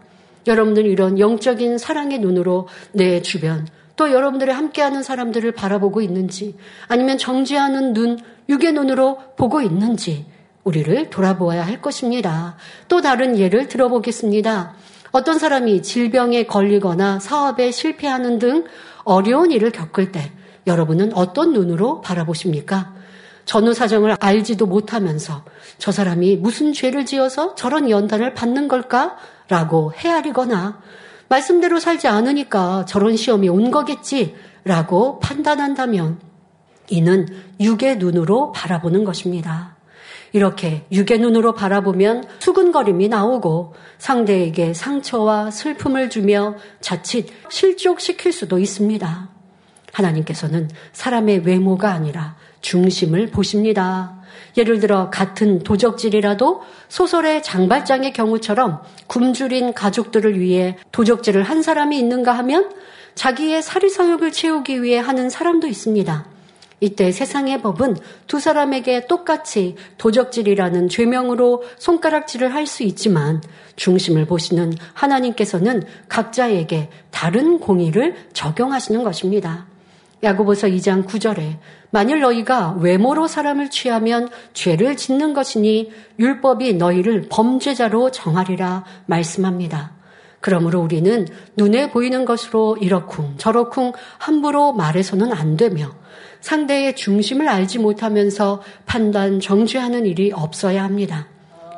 여러분들 이런 영적인 사랑의 눈으로 내 주변 또 여러분들이 함께하는 사람들을 바라보고 있는지 아니면 정죄하는 눈, 육의 눈으로 보고 있는지 우리를 돌아보아야 할 것입니다. 또 다른 예를 들어보겠습니다. 어떤 사람이 질병에 걸리거나 사업에 실패하는 등 어려운 일을 겪을 때 여러분은 어떤 눈으로 바라보십니까? 전후 사정을 알지도 못하면서 저 사람이 무슨 죄를 지어서 저런 연단을 받는 걸까? 라고 헤아리거나 말씀대로 살지 않으니까 저런 시험이 온 거겠지? 라고 판단한다면 이는 육의 눈으로 바라보는 것입니다. 이렇게 육의 눈으로 바라보면 수근거림이 나오고 상대에게 상처와 슬픔을 주며 자칫 실족시킬 수도 있습니다. 하나님께서는 사람의 외모가 아니라 중심을 보십니다. 예를 들어 같은 도적질이라도 소설의 장발장의 경우처럼 굶주린 가족들을 위해 도적질을 한 사람이 있는가 하면 자기의 사리사욕을 채우기 위해 하는 사람도 있습니다. 이때 세상의 법은 두 사람에게 똑같이 도적질이라는 죄명으로 손가락질을 할 수 있지만 중심을 보시는 하나님께서는 각자에게 다른 공의를 적용하시는 것입니다. 야고보서 2장 9절에 만일 너희가 외모로 사람을 취하면 죄를 짓는 것이니 율법이 너희를 범죄자로 정하리라 말씀합니다. 그러므로 우리는 눈에 보이는 것으로 이러쿵 저러쿵 함부로 말해서는 안 되며 상대의 중심을 알지 못하면서 판단, 정죄하는 일이 없어야 합니다.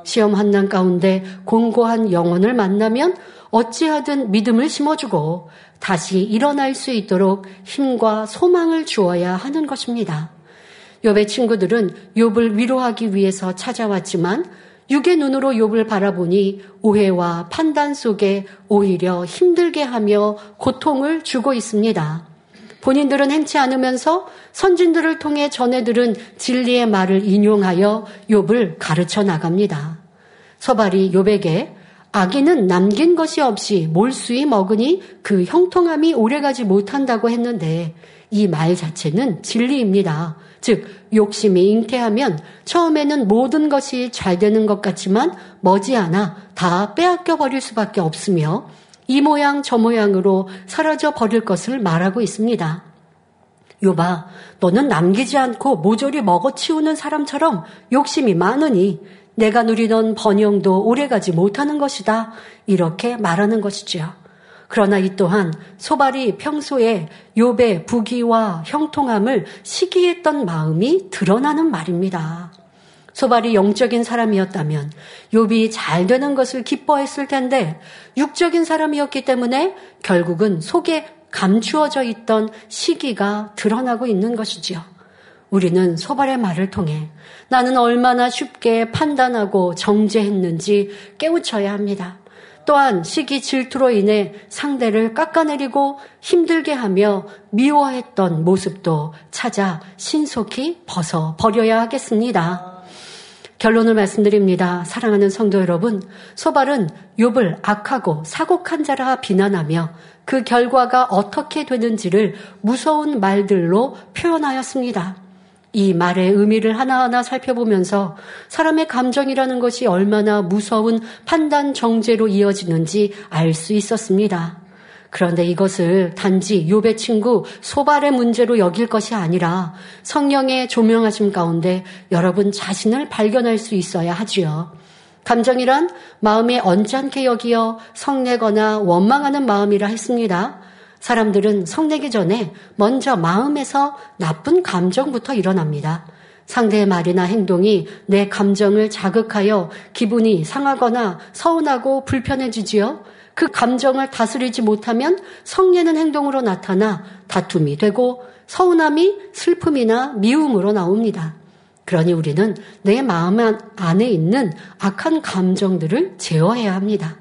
시험 한난 가운데 공고한 영혼을 만나면 어찌하든 믿음을 심어주고 다시 일어날 수 있도록 힘과 소망을 주어야 하는 것입니다. 욥의 친구들은 욥을 위로하기 위해서 찾아왔지만 육의 눈으로 욥을 바라보니 오해와 판단 속에 오히려 힘들게 하며 고통을 주고 있습니다. 본인들은 행치 않으면서 선진들을 통해 전해 들은 진리의 말을 인용하여 욥을 가르쳐 나갑니다. 서발이 욥에게 아기는 남긴 것이 없이 몰수히 먹으니 그 형통함이 오래가지 못한다고 했는데 이 말 자체는 진리입니다. 즉 욕심이 잉태하면 처음에는 모든 것이 잘 되는 것 같지만 머지않아 다 빼앗겨 버릴 수밖에 없으며 이 모양 저 모양으로 사라져 버릴 것을 말하고 있습니다. 요바, 너는 남기지 않고 모조리 먹어치우는 사람처럼 욕심이 많으니 내가 누리던 번영도 오래가지 못하는 것이다. 이렇게 말하는 것이지요. 그러나 이 또한 소발이 평소에 욥의 부귀와 형통함을 시기했던 마음이 드러나는 말입니다. 소발이 영적인 사람이었다면 욥이 잘 되는 것을 기뻐했을 텐데 육적인 사람이었기 때문에 결국은 속에 감추어져 있던 시기가 드러나고 있는 것이지요. 우리는 소발의 말을 통해 나는 얼마나 쉽게 판단하고 정죄했는지 깨우쳐야 합니다. 또한 시기 질투로 인해 상대를 깎아내리고 힘들게 하며 미워했던 모습도 찾아 신속히 벗어 버려야 하겠습니다. 결론을 말씀드립니다. 사랑하는 성도 여러분, 소발은 욥을 악하고 사곡한 자라 비난하며 그 결과가 어떻게 되는지를 무서운 말들로 표현하였습니다. 이 말의 의미를 하나하나 살펴보면서 사람의 감정이라는 것이 얼마나 무서운 판단 정제로 이어지는지 알 수 있었습니다. 그런데 이것을 단지 욥의 친구 소발의 문제로 여길 것이 아니라 성령의 조명하심 가운데 여러분 자신을 발견할 수 있어야 하지요. 감정이란 마음에 언짢게 여기어 성내거나 원망하는 마음이라 했습니다. 사람들은 성내기 전에 먼저 마음에서 나쁜 감정부터 일어납니다. 상대의 말이나 행동이 내 감정을 자극하여 기분이 상하거나 서운하고 불편해지지요. 그 감정을 다스리지 못하면 성내는 행동으로 나타나 다툼이 되고 서운함이 슬픔이나 미움으로 나옵니다. 그러니 우리는 내 마음 안에 있는 악한 감정들을 제어해야 합니다.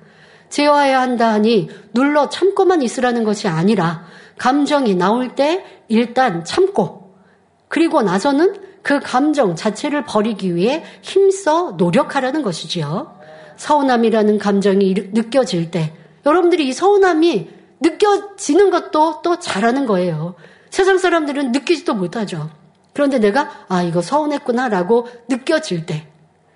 제어해야 한다 하니 눌러 참고만 있으라는 것이 아니라 감정이 나올 때 일단 참고 그리고 나서는 그 감정 자체를 버리기 위해 힘써 노력하라는 것이지요. 서운함이라는 감정이 느껴질 때 여러분들이 이 서운함이 느껴지는 것도 또 잘하는 거예요. 세상 사람들은 느끼지도 못하죠. 그런데 내가 아 이거 서운했구나라고 느껴질 때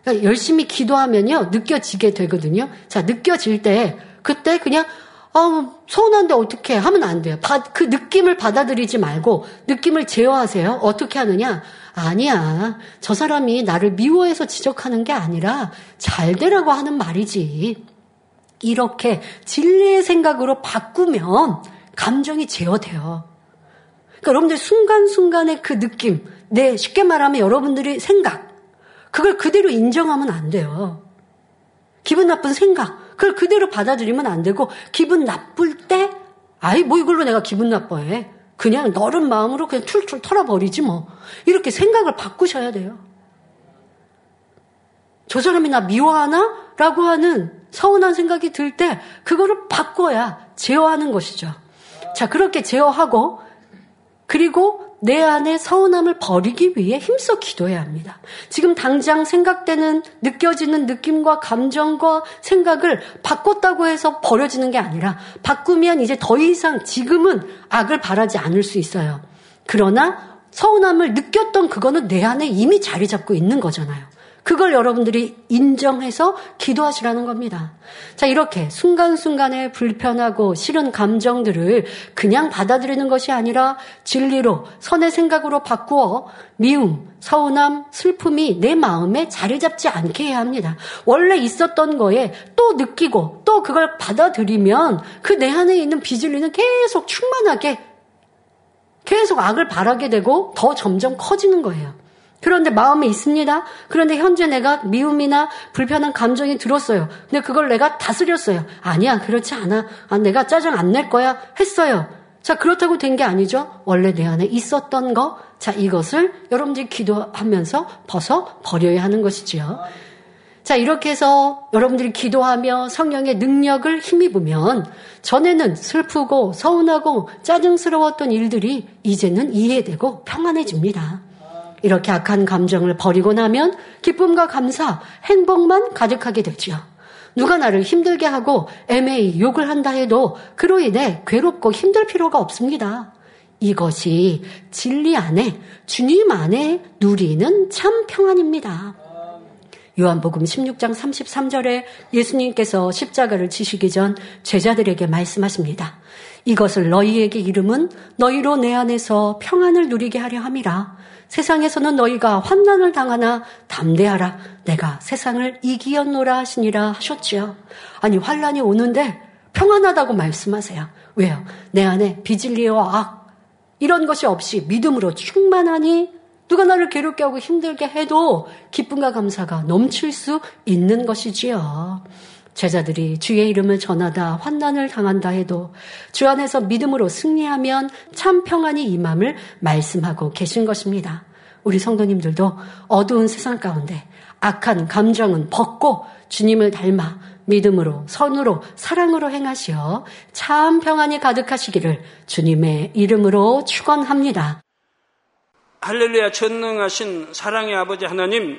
그러니까 열심히 기도하면요, 느껴지게 되거든요. 자, 느껴질 때, 그때 그냥, 아, 서운한데 어떻게 하면 안 돼요. 그 느낌을 받아들이지 말고, 느낌을 제어하세요. 어떻게 하느냐? 아니야. 저 사람이 나를 미워해서 지적하는 게 아니라, 잘 되라고 하는 말이지. 이렇게 진리의 생각으로 바꾸면, 감정이 제어돼요. 그러니까 여러분들 순간순간의 그 느낌, 네, 쉽게 말하면 여러분들이 생각, 그걸 그대로 인정하면 안 돼요. 기분 나쁜 생각, 그걸 그대로 받아들이면 안 되고, 기분 나쁠 때, 아이, 뭐 이걸로 내가 기분 나빠해. 그냥 너른 마음으로 그냥 툴툴 털어버리지 뭐. 이렇게 생각을 바꾸셔야 돼요. 저 사람이 나 미워하나? 라고 하는 서운한 생각이 들 때, 그거를 바꿔야 제어하는 것이죠. 자, 그렇게 제어하고, 그리고 내 안에 서운함을 버리기 위해 힘써 기도해야 합니다. 지금 당장 생각되는 느껴지는 느낌과 감정과 생각을 바꿨다고 해서 버려지는 게 아니라 바꾸면 이제 더 이상 지금은 악을 바라지 않을 수 있어요. 그러나 서운함을 느꼈던 그거는 내 안에 이미 자리 잡고 있는 거잖아요. 그걸 여러분들이 인정해서 기도하시라는 겁니다. 자, 이렇게 순간순간에 불편하고 싫은 감정들을 그냥 받아들이는 것이 아니라 진리로 선의 생각으로 바꾸어 미움, 서운함, 슬픔이 내 마음에 자리 잡지 않게 해야 합니다. 원래 있었던 거에 또 느끼고 또또 그걸 받아들이면 그 내 안에 있는 비질리는 계속 충만하게 계속 악을 바라게 되고 더 점점 커지는 거예요. 그런데 마음에 있습니다. 그런데 현재 내가 미움이나 불편한 감정이 들었어요. 근데 그걸 내가 다스렸어요. 아니야, 그렇지 않아. 아, 내가 짜증 안 낼 거야. 했어요. 자, 그렇다고 된 게 아니죠. 원래 내 안에 있었던 거. 자, 이것을 여러분들이 기도하면서 벗어 버려야 하는 것이지요. 자, 이렇게 해서 여러분들이 기도하며 성령의 능력을 힘입으면 전에는 슬프고 서운하고 짜증스러웠던 일들이 이제는 이해되고 평안해집니다. 이렇게 악한 감정을 버리고 나면 기쁨과 감사, 행복만 가득하게 되죠. 누가 나를 힘들게 하고 애매히 욕을 한다 해도 그로 인해 괴롭고 힘들 필요가 없습니다. 이것이 진리 안에 주님 안에 누리는 참 평안입니다. 요한복음 16장 33절에 예수님께서 십자가를 지시기 전 제자들에게 말씀하십니다. 이것을 너희에게 이름은 너희로 내 안에서 평안을 누리게 하려 함이라. 세상에서는 너희가 환난을 당하나 담대하라. 내가 세상을 이기었노라 하시니라 하셨지요. 아니 환난이 오는데 평안하다고 말씀하세요. 왜요? 내 안에 비질리와 악 이런 것이 없이 믿음으로 충만하니 누가 나를 괴롭게 하고 힘들게 해도 기쁨과 감사가 넘칠 수 있는 것이지요. 제자들이 주의 이름을 전하다 환난을 당한다 해도 주 안에서 믿음으로 승리하면 참 평안이 임함을 말씀하고 계신 것입니다. 우리 성도님들도 어두운 세상 가운데 악한 감정은 벗고 주님을 닮아 믿음으로 선으로 사랑으로 행하시어 참 평안이 가득하시기를 주님의 이름으로 축원합니다. 할렐루야 전능하신 사랑의 아버지 하나님